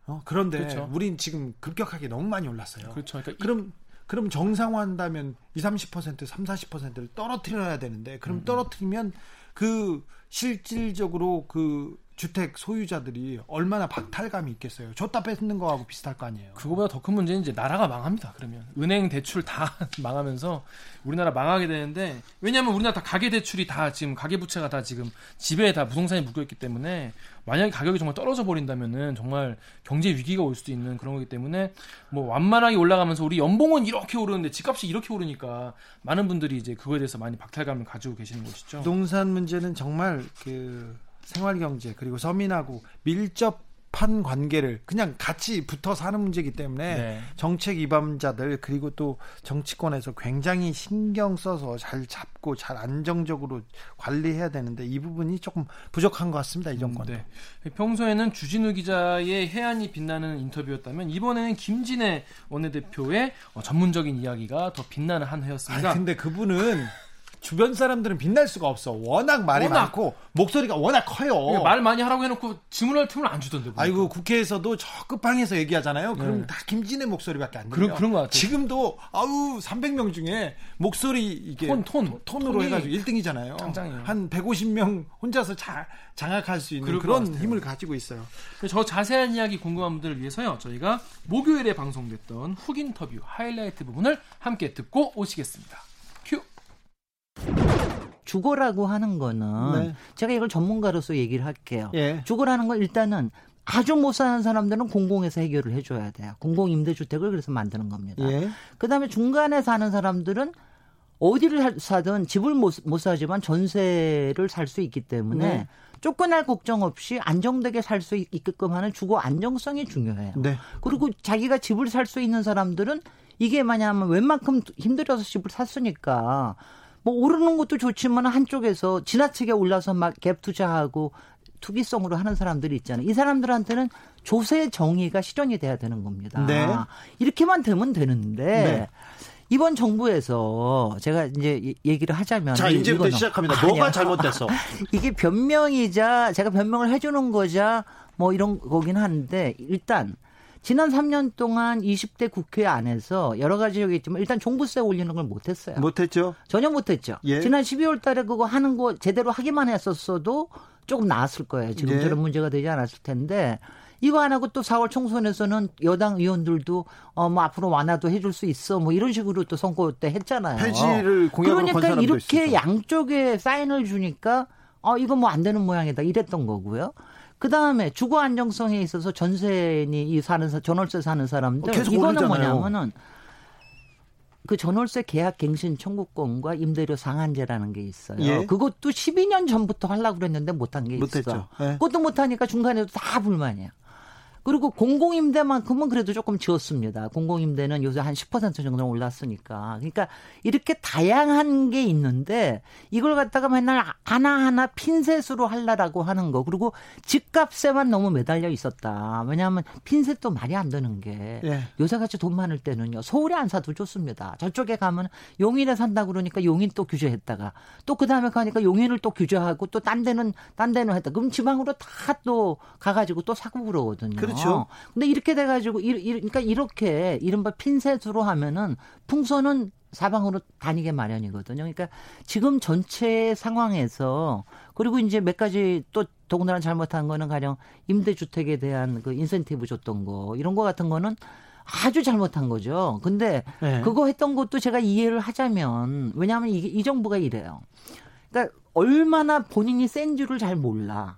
어, 그런데 그렇죠. 우린 지금 급격하게 너무 많이 올랐어요. 그렇죠. 그러니까 이- 그럼 그럼 정상화한다면 2, 30% 3, 40%를 떨어뜨려야 되는데 그럼 음. 떨어뜨리면 그 실질적으로 그 주택 소유자들이 얼마나 박탈감이 있겠어요. 줬다 뺏는 거하고 비슷할 거 아니에요. 그거보다 더 큰 문제는 이제 나라가 망합니다. 그러면 은행 대출 다 망하면서 우리나라 망하게 되는데 왜냐하면 우리나라 다 가계 대출이 다 지금 가계 부채가 다 지금 집에 다 부동산이 묶여 있기 때문에 만약에 가격이 정말 떨어져 버린다면은 정말 경제 위기가 올 수도 있는 그런 거기 때문에 뭐 완만하게 올라가면서 우리 연봉은 이렇게 오르는데 집값이 이렇게 오르니까 많은 분들이 이제 그거에 대해서 많이 박탈감을 가지고 계시는 것이죠. 부동산 문제는 정말 그 생활 경제 그리고 서민하고 밀접한 관계를 그냥 같이 붙어 사는 문제이기 때문에 네. 정책 위반자들 그리고 또 정치권에서 굉장히 신경 써서 잘 잡고 잘 안정적으로 관리해야 되는데 이 부분이 조금 부족한 것 같습니다. 이 정권도. 네. 평소에는 주진우 기자의 해안이 빛나는 인터뷰였다면 이번에는 김진애 원내대표의 어, 전문적인 이야기가 더 빛나는 한 아니, 회였습니다. 근데 그분은 주변 사람들은 빛날 수가 없어. 워낙 말이 워낙. 많고 목소리가 워낙 커요. 이게 말 많이 하라고 해놓고 질문할 틈을 안 주던데. 보니까. 아이고 국회에서도 저 끝방에서 얘기하잖아요. 그럼 네. 다 김진애 목소리밖에 안 들려. 그런- 그런 것 같아요. 지금도 아우 300명 중에 목소리 이게 톤, 톤. 톤으로 해가지고 1등이잖아요. 짱짱해요. 한 150명 혼자서 자, 장악할 수 있는 그런. 힘을 가지고 있어요. 저 자세한 이야기 궁금한 분들을 위해서요. 저희가 목요일에 방송됐던 훅 인터뷰 하이라이트 부분을 함께 듣고 오시겠습니다. 큐. 주거라고 하는 거는 네. 제가 이걸 전문가로서 얘기를 할게요. 예. 주거라는 건 일단은 아주 못 사는 사람들은 공공에서 해결을 해줘야 돼요. 공공 임대주택을 그래서 만드는 겁니다. 예. 그다음에 중간에 사는 사람들은 어디를 살- 사든 집을 못, 못 사지만 전세를 살 수 있기 때문에 네. 쫓겨날 걱정 없이 안정되게 살 수 있게끔 하는 주거 안정성이 중요해요. 네. 그리고 자기가 집을 살 수 있는 사람들은 이게 만약 하면 웬만큼 힘들어서 집을 샀으니까 뭐 오르는 것도 좋지만 한쪽에서 지나치게 올라서 막 갭 투자하고 투기성으로 하는 사람들이 있잖아요. 이 사람들한테는 조세 정의가 실현이 돼야 되는 겁니다. 네. 이렇게만 되면 되는데 네. 이번 정부에서 제가 이제 이- 얘기를 하자면 자, 이제부터 시작합니다. 아니야. 뭐가 잘못됐어? 이게 변명이자 제가 변명을 해주는 거자 뭐 이런 거긴 한데 일단 지난 3년 동안 20대 국회 안에서 여러 가지 여기 있지만 일단 종부세 올리는 걸 못했어요. 못했죠? 전혀 못했죠. 예. 지난 12월 달에 그거 하는 거 제대로 하기만 했었어도 조금 나았을 거예요. 지금 예. 저런 문제가 되지 않았을 텐데 이거 안 하고 또 4월 총선에서는 여당 의원들도 어 뭐 앞으로 완화도 해줄 수 있어 뭐 이런 식으로 또 선거 때 했잖아요. 폐지를 공약으로 건 그러니까 이렇게 있었죠. 양쪽에 사인을 주니까 어 이거 뭐안 되는 모양이다 이랬던 거고요. 그 다음에 주거 안정성에 있어서 전세니 이 사는 사- 전월세 사는 사람들 어, 계속 이거는 오르잖아요. 뭐냐면은 그 전월세 계약 갱신 청구권과 임대료 상한제라는 게 있어요. 예. 그것도 12년 전부터 하려고 그랬는데 못한 게 못했죠. 있어. 예. 그것도 못하니까 중간에도 다 불만이야. 그리고 공공임대만큼은 그래도 조금 지었습니다. 공공임대는 요새 한 10% 정도 올랐으니까. 그러니까 이렇게 다양한 게 있는데 이걸 갖다가 맨날 하나하나 핀셋으로 할라라고 하는 거. 그리고 집값에만 너무 매달려 있었다. 왜냐하면 핀셋도 말이 안 되는 게 예. 요새같이 돈 많을 때는요. 서울에 안 사도 좋습니다. 저쪽에 가면 용인에 산다 그러니까 용인 또 규제했다가 또 그다음에 가니까 용인을 또 규제하고 또 딴 데는 딴 데는 했다. 그럼 지방으로 다 또 가가지고 또 사고 그러거든요. 그렇죠. 근데 이렇게 돼가지고 이, 이, 그러니까 이렇게 이른바 핀셋으로 하면은 풍선은 사방으로 다니게 마련이거든요. 그러니까 지금 전체 상황에서 그리고 이제 몇 가지 또 더군다나 잘못한 거는 가령 임대주택에 대한 그 인센티브 줬던 거 이런 거 같은 거는 아주 잘못한 거죠. 근데 네. 그거 했던 것도 제가 이해를 하자면 왜냐하면 이게 이 정부가 이래요. 그러니까 얼마나 본인이 센 줄을 잘 몰라.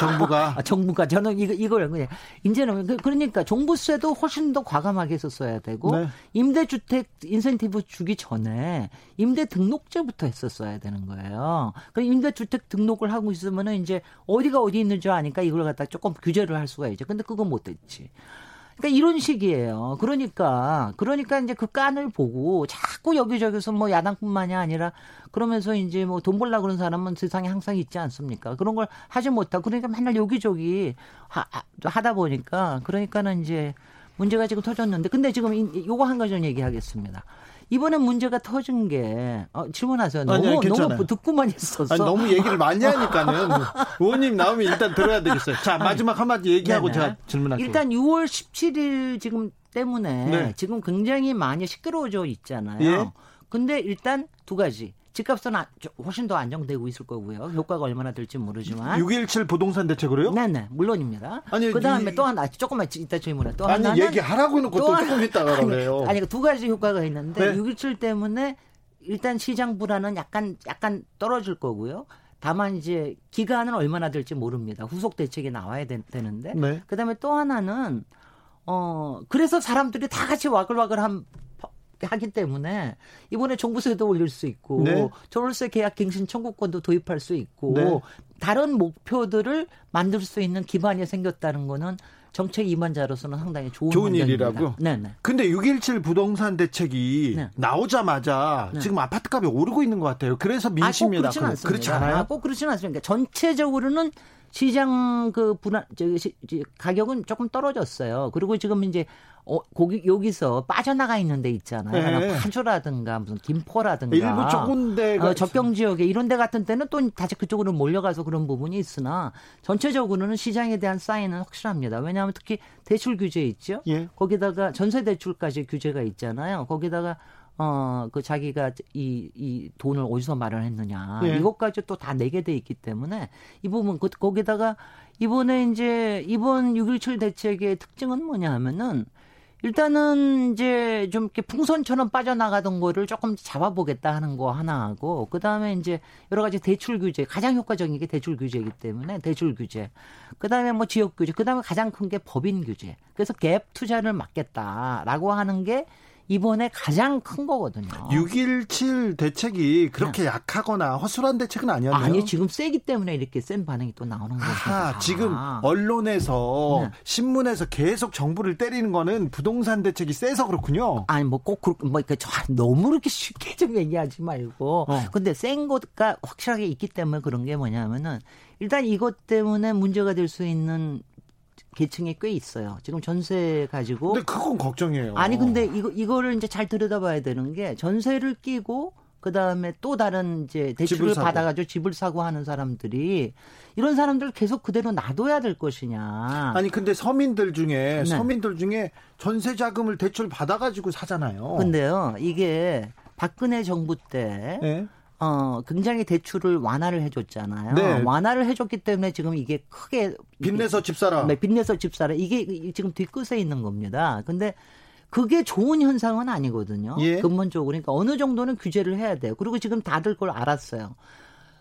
정부가 아, 정부가 저는 이거 이걸 그냥 이제는 그- 그러니까 종부세도 훨씬 더 과감하게 했었어야 되고 네. 임대주택 인센티브 주기 전에 임대 등록제부터 했었어야 되는 거예요. 그 임대주택 등록을 하고 있으면은 이제 어디가 어디 있는 줄 아니까 이걸 갖다 조금 규제를 할 수가 있죠. 근데 그건 못 했지. 그러니까 이런 식이에요. 그러니까 그러니까 이제 그 깐을 보고 자꾸 여기저기서 뭐 야당뿐만이 아니라 그러면서 이제 뭐 돈 벌라 그런 사람은 세상에 항상 있지 않습니까? 그런 걸 하지 못하고 그러니까 맨날 여기저기 하, 하- 하다 보니까 그러니까는 이제 문제가 지금 터졌는데 근데 지금 이- 요거 한 가지 좀 얘기하겠습니다. 이번에 문제가 터진 게 어, 질문하세요. 너무 괜찮아요. 너무 듣고만 있었어. 아니, 너무 얘기를 많이 하니까는 의원님 나오면 일단 들어야 되겠어요. 자 마지막 한마디 얘기하고 네네. 제가 질문할게요. 일단 6월 17일 지금 때문에 네. 지금 굉장히 많이 시끄러워져 있잖아요. 예. 근데 일단 두 가지. 집값은 아- 저- 훨씬 더 안정되고 있을 거고요. 효과가 얼마나 될지 모르지만. 617 부동산 대책으로요? 네네 물론입니다. 아니, 그 다음에 이- 또 하나 조금만 이따 질문해. 또 아니 하나는 얘기하라고 해놓고 또, 하나- 조금 있다가 그래요. 아니 두 가지 효과가 있는데 네. 6.17 때문에 일단 시장 불안은 약간 약간 떨어질 거고요. 다만 이제 기간은 얼마나 될지 모릅니다. 후속 대책이 나와야 되, 는데 네. 그다음에 또 하나는 어 그래서 사람들이 다 같이 와글와글 한 하기 때문에 이번에 종부세도 올릴 수 있고 네. 전월세 계약 갱신 청구권도 도입할 수 있고 네. 다른 목표들을 만들 수 있는 기반이 생겼다는 거는 정책 임원자로서는 상당히 좋은, 좋은. 일이라고? 네 네. 근데 617 부동산 대책이 네. 나오자마자 네. 지금 아파트 값이 오르고 있는 것 같아요. 그래서 민심이 아, 꼭 않습니다. 그렇지 않아요? 아, 꼭 그렇지는 않습니다. 그러니까 전체적으로는 시장 그 분할 저 시- 저 가격은 조금 떨어졌어요. 그리고 지금 이제 어 거기 여기서 빠져나가 있는 데 있잖아요. 네. 파주라든가 무슨 김포라든가 일부 조금 데가 어, 접경 지역에 이런 데 같은 때는 또 다시 그쪽으로 몰려가서 그런 부분이 있으나 전체적으로는 시장에 대한 사인은 확실합니다. 왜냐하면 특히 대출 규제 있죠. 예. 거기다가 전세 대출까지 규제가 있잖아요. 거기다가 어, 그 자기가 이, 이 돈을 어디서 마련했느냐. 예. 이것까지 또 다 내게 돼 있기 때문에 이 부분, 그, 거기다가 이번에 이제 이번 6.17 대책의 특징은 뭐냐 하면은 일단은 이제 좀 이렇게 풍선처럼 빠져나가던 거를 조금 잡아보겠다 하는 거 하나 하고 그 다음에 이제 여러 가지 대출 규제 가장 효과적인 게 대출 규제이기 때문에 대출 규제 그 다음에 뭐 지역 규제 그 다음에 가장 큰 게 법인 규제 그래서 갭 투자를 막겠다라고 하는 게 이번에 가장 큰 거거든요. 617 대책이 그렇게 약하거나 허술한 대책은 아니었나요? 네. 아니 지금 세기 때문에 이렇게 센 반응이 또 나오는 거죠. 지금 언론에서 네. 신문에서 계속 정부를 때리는 거는 부동산 대책이 세서 그렇군요. 아니 뭐 꼭 그렇게 뭐 이렇게 저- 너무 그렇게 쉽게 좀 얘기하지 말고 어. 근데 센 것가 확실하게 있기 때문에 그런 게 뭐냐면은 일단 이것 때문에 문제가 될 수 있는 계층이 꽤 있어요. 지금 전세 가지고 근데 그건 걱정이에요. 아니 근데 이거 이거를 이제 잘 들여다봐야 되는 게 전세를 끼고 그 다음에 또 다른 이제 대출을. 받아가지고 집을 사고 하는 사람들이 이런 사람들 계속 그대로 놔둬야 될 것이냐. 아니 근데 서민들 중에 네. 서민들 중에 전세 자금을 대출 받아가지고 사잖아요. 근데요 이게 박근혜 정부 때 네. 어, 굉장히 대출을 완화를 해줬잖아요. 네. 완화를 해줬기 때문에 지금 이게 크게 빚내서 집 사라. 네, 빚내서 집 사라. 이게 지금 뒤끝에 있는 겁니다. 근데 그게 좋은 현상은 아니거든요. 예. 근본적으로. 그러니까 어느 정도는 규제를 해야 돼요. 그리고 지금 다들 그걸 알았어요.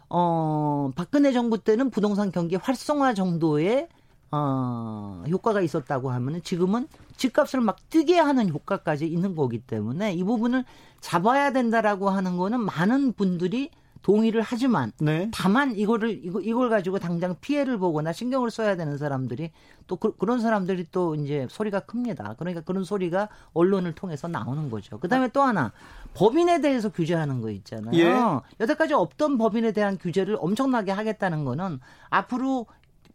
어, 박근혜 정부 때는 부동산 경기 활성화 정도의 어, 효과가 있었다고 하면은 지금은 집값을 막 뛰게 하는 효과까지 있는 거기 때문에 이 부분을 잡아야 된다라고 하는 거는 많은 분들이 동의를 하지만 네. 다만 이거를 이거 이걸 가지고 당장 피해를 보거나 신경을 써야 되는 사람들이 또 그, 런 사람들이 또 이제 소리가 큽니다. 그러니까 그런 소리가 언론을 통해서 나오는 거죠. 그다음에 또 하나 법인에 대해서 규제하는 거 있잖아요. 예. 여태까지 없던 법인에 대한 규제를 엄청나게 하겠다는 거는 앞으로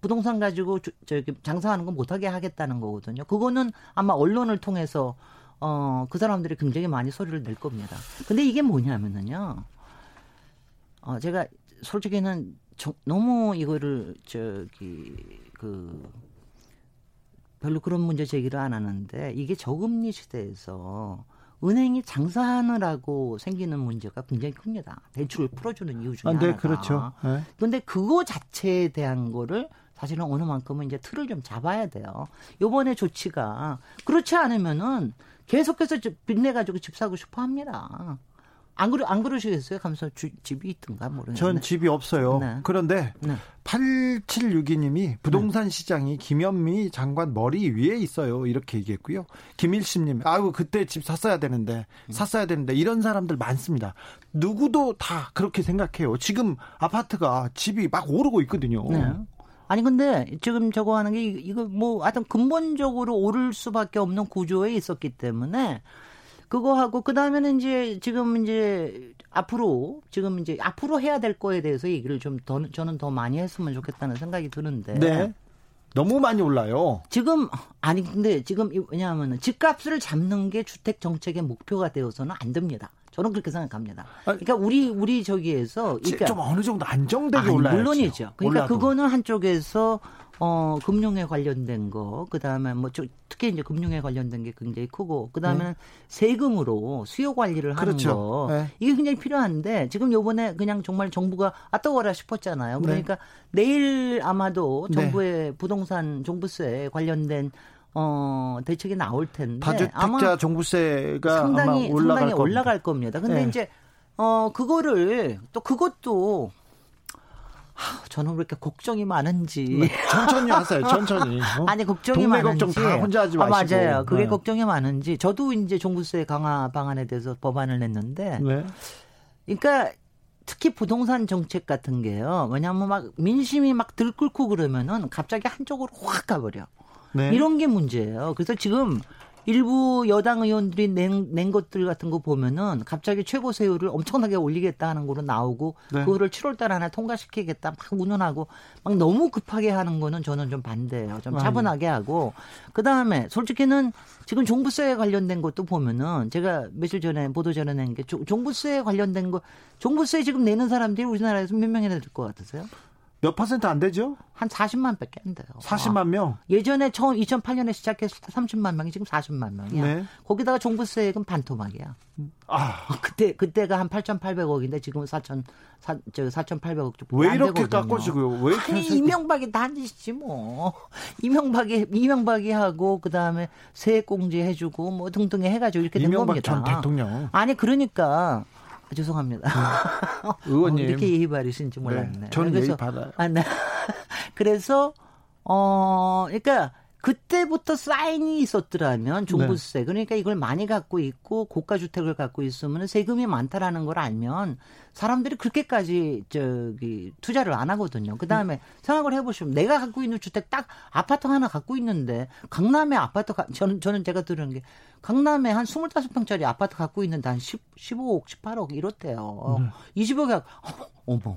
부동산 가지고 주- 저기 장사하는 거 못하게 하겠다는 거거든요. 그거는 아마 언론을 통해서 어, 그 사람들이 굉장히 많이 소리를 낼 겁니다. 근데 이게 뭐냐면은요. 어, 제가 솔직히는 저- 너무 이거를 저기 그 별로 그런 문제 제기를 안 하는데 이게 저금리 시대에서 은행이 장사하느라고 생기는 문제가 굉장히 큽니다. 대출을 풀어주는 이유 중에 아, 네, 하나가. 그렇죠. 네. 근데 그거 자체에 대한 거를 사실은 어느 만큼은 이제 틀을 좀 잡아야 돼요. 요번에 조치가 그렇지 않으면은 계속해서 집- 빚내 가지고 집 사고 싶어 합니다. 안 그러 안 그러시겠어요? 감사 주, 집이 있든가 모르겠네. 전 집이 없어요. 네. 그런데 네. 8762님이 부동산 시장이 김현미 장관 머리 위에 있어요. 이렇게 얘기했고요. 김일심님, 아유 그때 집 샀어야 되는데 샀어야 되는데 이런 사람들 많습니다. 누구도 다 그렇게 생각해요. 지금 아파트가 집이 막 오르고 있거든요. 네. 아니 근데 지금 저거 하는 게 이- 이거 뭐 하여튼 근본적으로 오를 수밖에 없는 구조에 있었기 때문에 그거 하고 그 다음에는 이제 지금 이제 앞으로 지금 이제 앞으로 해야 될 거에 대해서 얘기를 좀 더 저는 더 많이 했으면 좋겠다는 생각이 드는데 네. 너무 많이 올라요. 지금 아니 근데 지금 왜냐하면 집값을 잡는 게 주택 정책의 목표가 되어서는 안 됩니다. 저는 그렇게 생각합니다. 그러니까 우리 우리 저기에서 그러니까 좀 어느 정도 안정되게 올라야죠. 물론이죠. 그러니까 올라도. 그거는 한쪽에서 어 금융에 관련된 거, 그다음에 뭐 저, 특히 이제 금융에 관련된 게 굉장히 크고 그다음에는 세금으로 수요 관리를 하는 네. 그렇죠. 거 네. 이게 굉장히 필요한데 지금 요번에 그냥 정말 정부가 아떠워라 싶었잖아요. 그러니까 내일 아마도 네. 정부의 부동산 종부세 관련된 어 대책이 나올 텐데 다주택자 아마 종부세가 상당히 아마 올라갈 상당히 겁니다. 올라갈 겁니다. 근데 네. 이제 어 그거를 또 그것도 하, 저는 왜 이렇게 걱정이 많은지 천천히 하세요. 천천히. 어? 아니 걱정이 많은지 걱정 다 혼자 하지 아, 마시고. 맞아요. 그게 네. 걱정이 많은지 저도 이제 종부세 강화 방안에 대해서 법안을 냈는데 네. 그러니까 특히 부동산 정책 같은 게요. 왜냐하면 막 민심이 막 들끓고 그러면은 갑자기 한쪽으로 확 가버려. 네. 이런 게 문제예요. 그래서 지금 일부 여당 의원들이 낸, 낸 것들 같은 거 보면은 갑자기 최고 세율을 엄청나게 올리겠다 하는 거로 나오고 네. 그거를 7월 달 안에 통과시키겠다 막 운운하고 막 너무 급하게 하는 거는 저는 좀 반대예요. 좀 아니. 차분하게 하고 그 다음에 솔직히는 지금 종부세에 관련된 것도 보면은 제가 며칠 전에 보도 전에 낸 게 종부세에 관련된 거 종부세 지금 내는 사람들이 우리나라에서 몇 명이나 될 것 같으세요? 몇 퍼센트 안 되죠? 한 40만 밖에 안 돼요. 40만 명. 예전에 처음 2008년에 시작해서 30만 명이 지금 40만 명이야. 네. 거기다가 종부세액은 반토막이야. 아, 그때 그때가 한 8,800억인데 지금은 4천 4, 저 4,800억 좀왜안 이렇게. 깎아주고요? 왜 이렇게 아니, 이명박이 다 짓이지 뭐. 이명박이 이명박이 하고 그 다음에 세액공제 해주고 뭐 등등에 해가지고 이렇게 된 이명박 겁니다. 전 대통령. 아니 그러니까 죄송합니다. 의원님. 어, 이렇게 예의 바르신지 몰랐네. 네, 저는 예의 받아요. 아, 네. 그래서 어, 그러니까 그때부터 사인이 있었더라면 종부세 그러니까 이걸 많이 갖고 있고 고가 주택을 갖고 있으면 세금이 많다라는 걸 알면 사람들이 그렇게까지 저기 투자를 안 하거든요. 그 다음에 생각을 해보시면 내가 갖고 있는 주택 딱 아파트 하나 갖고 있는데 강남에 아파트 가, 저는 저는 제가 들은 게 강남에 한 25평짜리 아파트 갖고 있는데 한 10, 15억, 18억 이렇대요. 20억이 어머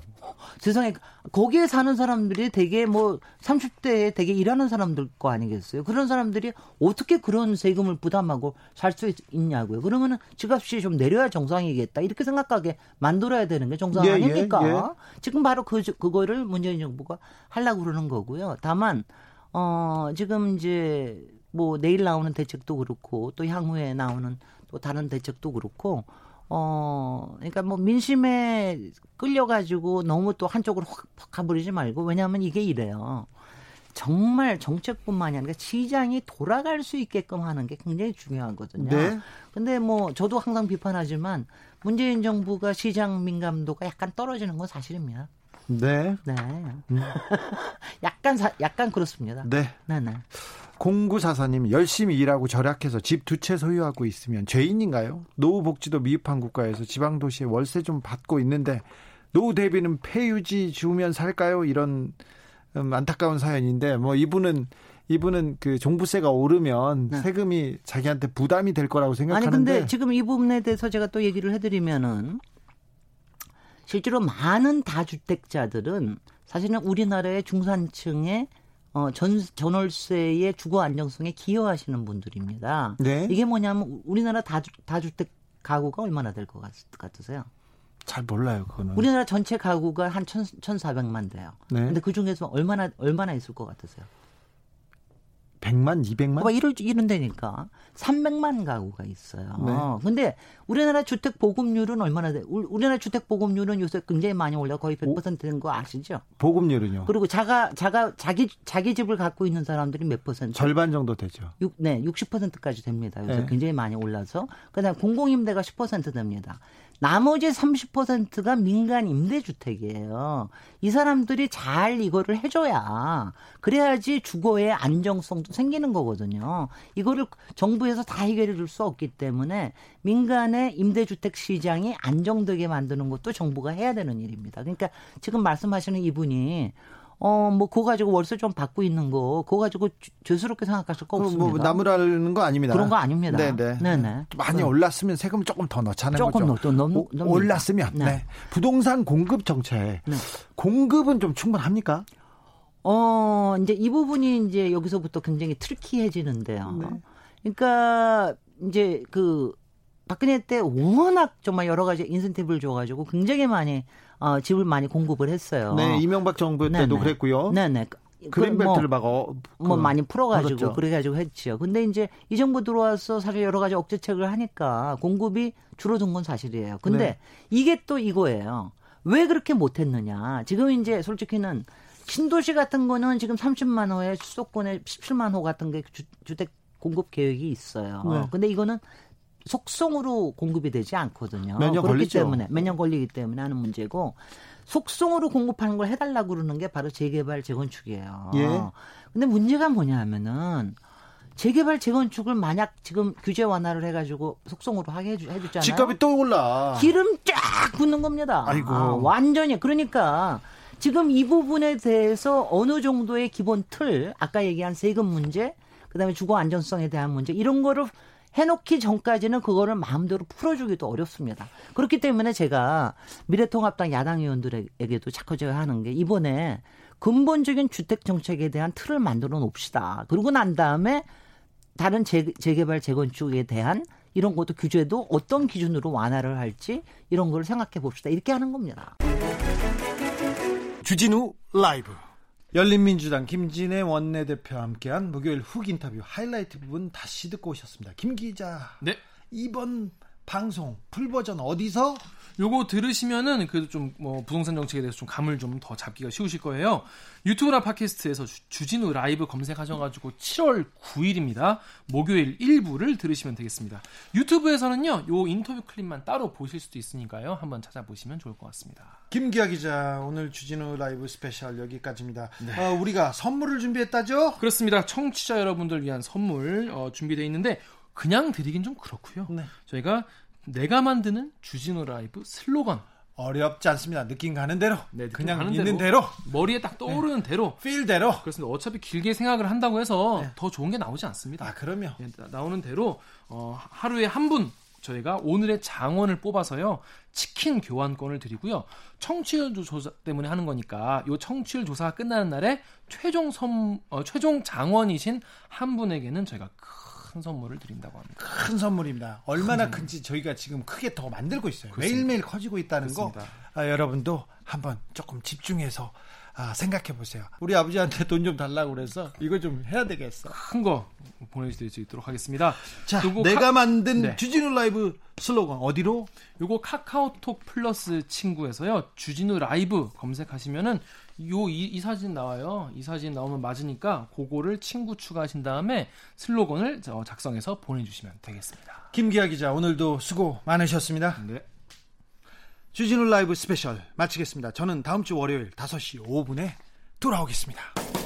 세상에 거기에 사는 사람들이 되게 뭐 30대에 되게 일하는 사람들 거 아니겠어요? 그런 사람들이 어떻게 그런 세금을 부담하고 살 수 있냐고요. 그러면은 집값이 좀 내려야 정상이겠다 이렇게 생각하게 만들어야 되는 게 정상 예, 예, 아닙니까? 예. 지금 바로 그 그거를 문재인 정부가 하려고 그러는 거고요. 다만 어 지금 이제 뭐 내일 나오는 대책도 그렇고 또 향후에 나오는 또 다른 대책도 그렇고 어 그러니까 뭐 민심에 끌려 가지고 너무 또 한쪽으로 확, 확 가버리지 말고 왜냐하면 이게 이래요. 정말 정책뿐만이 아니라 시장이 돌아갈 수 있게끔 하는 게 굉장히 중요하거든요. 네. 근데 뭐 저도 항상 비판하지만 문재인 정부가 시장 민감도가 약간 떨어지는 건 사실입니다. 네. 네. 약간 사, 약간 그렇습니다. 네. 네, 네. 공구사사님 열심히 일하고 절약해서 집 두 채 소유하고 있으면 죄인인가요? 노후 복지도 미흡한 국가에서 지방 도시에 월세 좀 받고 있는데 노후 대비는 폐유지 주면 살까요? 이런 음, 안타까운 사연인데 뭐 이분은 이분은 그 종부세가 오르면 네. 세금이 자기한테 부담이 될 거라고 아니 생각하는데 근데 지금 이 부분에 대해서 제가 또 얘기를 해드리면은 실제로 많은 다주택자들은 사실은 우리나라의 중산층의 어, 전, 전월세의 주거 안정성에 기여하시는 분들입니다. 네. 이게 뭐냐면 우리나라 다주, 다주택 가구가 얼마나 될 것 같으세요? 잘 몰라요 그거는. 우리나라 전체 가구가 한 천, 1,400만 돼요. 네. 근데 그 중에서 얼마나 얼마나 있을 것 같으세요? 100만, 200만? 봐봐, 이럴, 이런 데니까. 300만 가구가 있어요. 네. 근데 우리나라 주택 보급률은 얼마나 돼? 우- 우리나라 주택 보급률은 요새 굉장히 많이 올라 거의 100%된 거 아시죠? 보급률은요? 그리고 자가, 자가, 자기, 자기 집을 갖고 있는 사람들이 몇 퍼센트? 절반 정도 되죠. 육, 네, 60%까지 됩니다. 요새 네. 굉장히 많이 올라서. 그 다음 공공임대가 10% 됩니다. 나머지 30%가 민간 임대주택이에요. 이 사람들이 잘 이거를 해줘야 그래야지 주거의 안정성도 생기는 거거든요. 이거를 정부에서 다 해결해 줄 수 없기 때문에 민간의 임대주택 시장이 안정되게 만드는 것도 정부가 해야 되는 일입니다. 그러니까 지금 말씀하시는 이분이 어, 뭐, 그거 가지고 월세 좀 받고 있는 거, 그거 가지고 죄- 죄스럽게 생각하실 거 그럼 없습니다. 뭐 나무라는 거 아닙니다. 그런 거 아닙니다. 네네. 네네. 많이 네. 올랐으면 세금 조금 더 넣자는 조금 거죠. 넣- 넣- 오- 넣습니다. 올랐으면. 네. 네. 부동산 공급 정책. 네. 공급은 좀 충분합니까? 어, 이제 이 부분이 이제 여기서부터 굉장히 트리키해지는데요. 그러니까 이제 그 박근혜 때 워낙 정말 여러 가지 인센티브를 줘가지고 굉장히 많이 어, 집을 많이 공급을 했어요. 네, 이명박 정부 때도 네네. 그랬고요. 네 네. 그린벨트를 뭐, 막 어, 뭐 그- 많이 풀어가지고 그렇죠. 그래가지고 했지요. 근데 이제 이 정부 들어와서 사실 여러 가지 억제책을 하니까 공급이 줄어든 건 사실이에요. 근데 네. 이게 또 이거예요. 왜 그렇게 못했느냐? 지금 이제 솔직히는 신도시 같은 거는 지금 30만 호에 수도권에 17만 호 같은 게 주, 주택 공급 계획이 있어요. 네. 근데 이거는 속성으로 공급이 되지 않거든요. 몇년 그렇기 걸리죠. 때문에 몇 년 걸리기 때문에 하는 문제고 속성으로 공급하는 걸 해달라고 그러는 게 바로 재개발 재건축이에요. 예. 근데 문제가 뭐냐 하면은 재개발 재건축을 만약 지금 규제 완화를 해가지고 속성으로 하게 해주, 해줬잖아요. 집값이 또 올라. 기름 쫙 붓는 겁니다. 아이고. 아, 완전히 그러니까 지금 이 부분에 대해서 어느 정도의 기본 틀, 아까 얘기한 세금 문제, 그다음에 주거 안전성에 대한 문제 이런 거를 해놓기 전까지는 그거를 마음대로 풀어주기도 어렵습니다. 그렇기 때문에 제가 미래통합당 야당 의원들에게도 자꾸 제가 하는 게 이번에 근본적인 주택 정책에 대한 틀을 만들어 놓읍시다. 그러고 난 다음에 다른 재, 재개발 재건축에 대한 이런 것도 규제도 어떤 기준으로 완화를 할지 이런 걸 생각해 봅시다. 이렇게 하는 겁니다. 주진우 라이브. 열린민주당 김진애 원내대표와 함께한 목요일 훅 인터뷰 하이라이트 부분 다시 듣고 오셨습니다. 김 기자. 네. 이번 방송 full 버전 어디서? 요거 들으시면은 그래도 좀 뭐 부동산 정책에 대해서 좀 감을 좀 더 잡기가 쉬우실 거예요. 유튜브나 팟캐스트에서 주, 주진우 라이브 검색하셔가지고 7월 9일입니다. 목요일 1부를 들으시면 되겠습니다. 유튜브에서는요, 요 인터뷰 클립만 따로 보실 수도 있으니까요. 한번 찾아보시면 좋을 것 같습니다. 김기화 기자 오늘 주진우 라이브 스페셜 여기까지입니다. 네. 어, 우리가 선물을 준비했다죠? 그렇습니다. 청취자 여러분들 위한 선물 어, 준비되어 있는데 그냥 드리긴 좀 그렇고요. 네. 저희가 내가 만드는 주진우 라이브 슬로건 어렵지 않습니다. 느낌 가는 대로, 네, 느낌 그냥 가는 있는 대로. 대로, 머리에 딱 떠오르는 대로 필대로. 그렇습니다. 어차피 길게 생각을 한다고 해서 네. 더 좋은 게 나오지 않습니다. 아 그럼요. 예, 나- 나오는 대로 어, 하루에 한 분 저희가 오늘의 장원을 뽑아서요 치킨 교환권을 드리고요 청취율 조- 조사 때문에 하는 거니까 요 청취율 조사가 끝나는 날에 최종 선 어, 최종 장원이신 한 분에게는 저희가 큰 선물을 드린다고 합니다. 큰 선물입니다. 얼마나 큰지 저희가 지금 크게 더 만들고 있어요. 그렇습니다. 매일매일 커지고 있다는 거 그렇습니다. 아, 여러분도 한번 조금 집중해서 아, 생각해 보세요. 우리 아버지한테 돈 좀 달라고 그래서 이거 좀 해야 되겠어. 큰 거 보내드릴 수 있도록 하겠습니다. 자, 내가 카- 만든 네. 주진우 라이브 슬로건 어디로? 요거 카카오톡 플러스 친구에서요 주진우 라이브 검색하시면은 요이 사진 나와요. 이 사진 나오면 맞으니까 그거를 친구 추가하신 다음에 슬로건을 저 작성해서 보내주시면 되겠습니다. 김기화 기자 오늘도 수고 많으셨습니다. 네. 주진우 라이브 스페셜 마치겠습니다. 저는 다음 주 월요일 5시 5분에 돌아오겠습니다.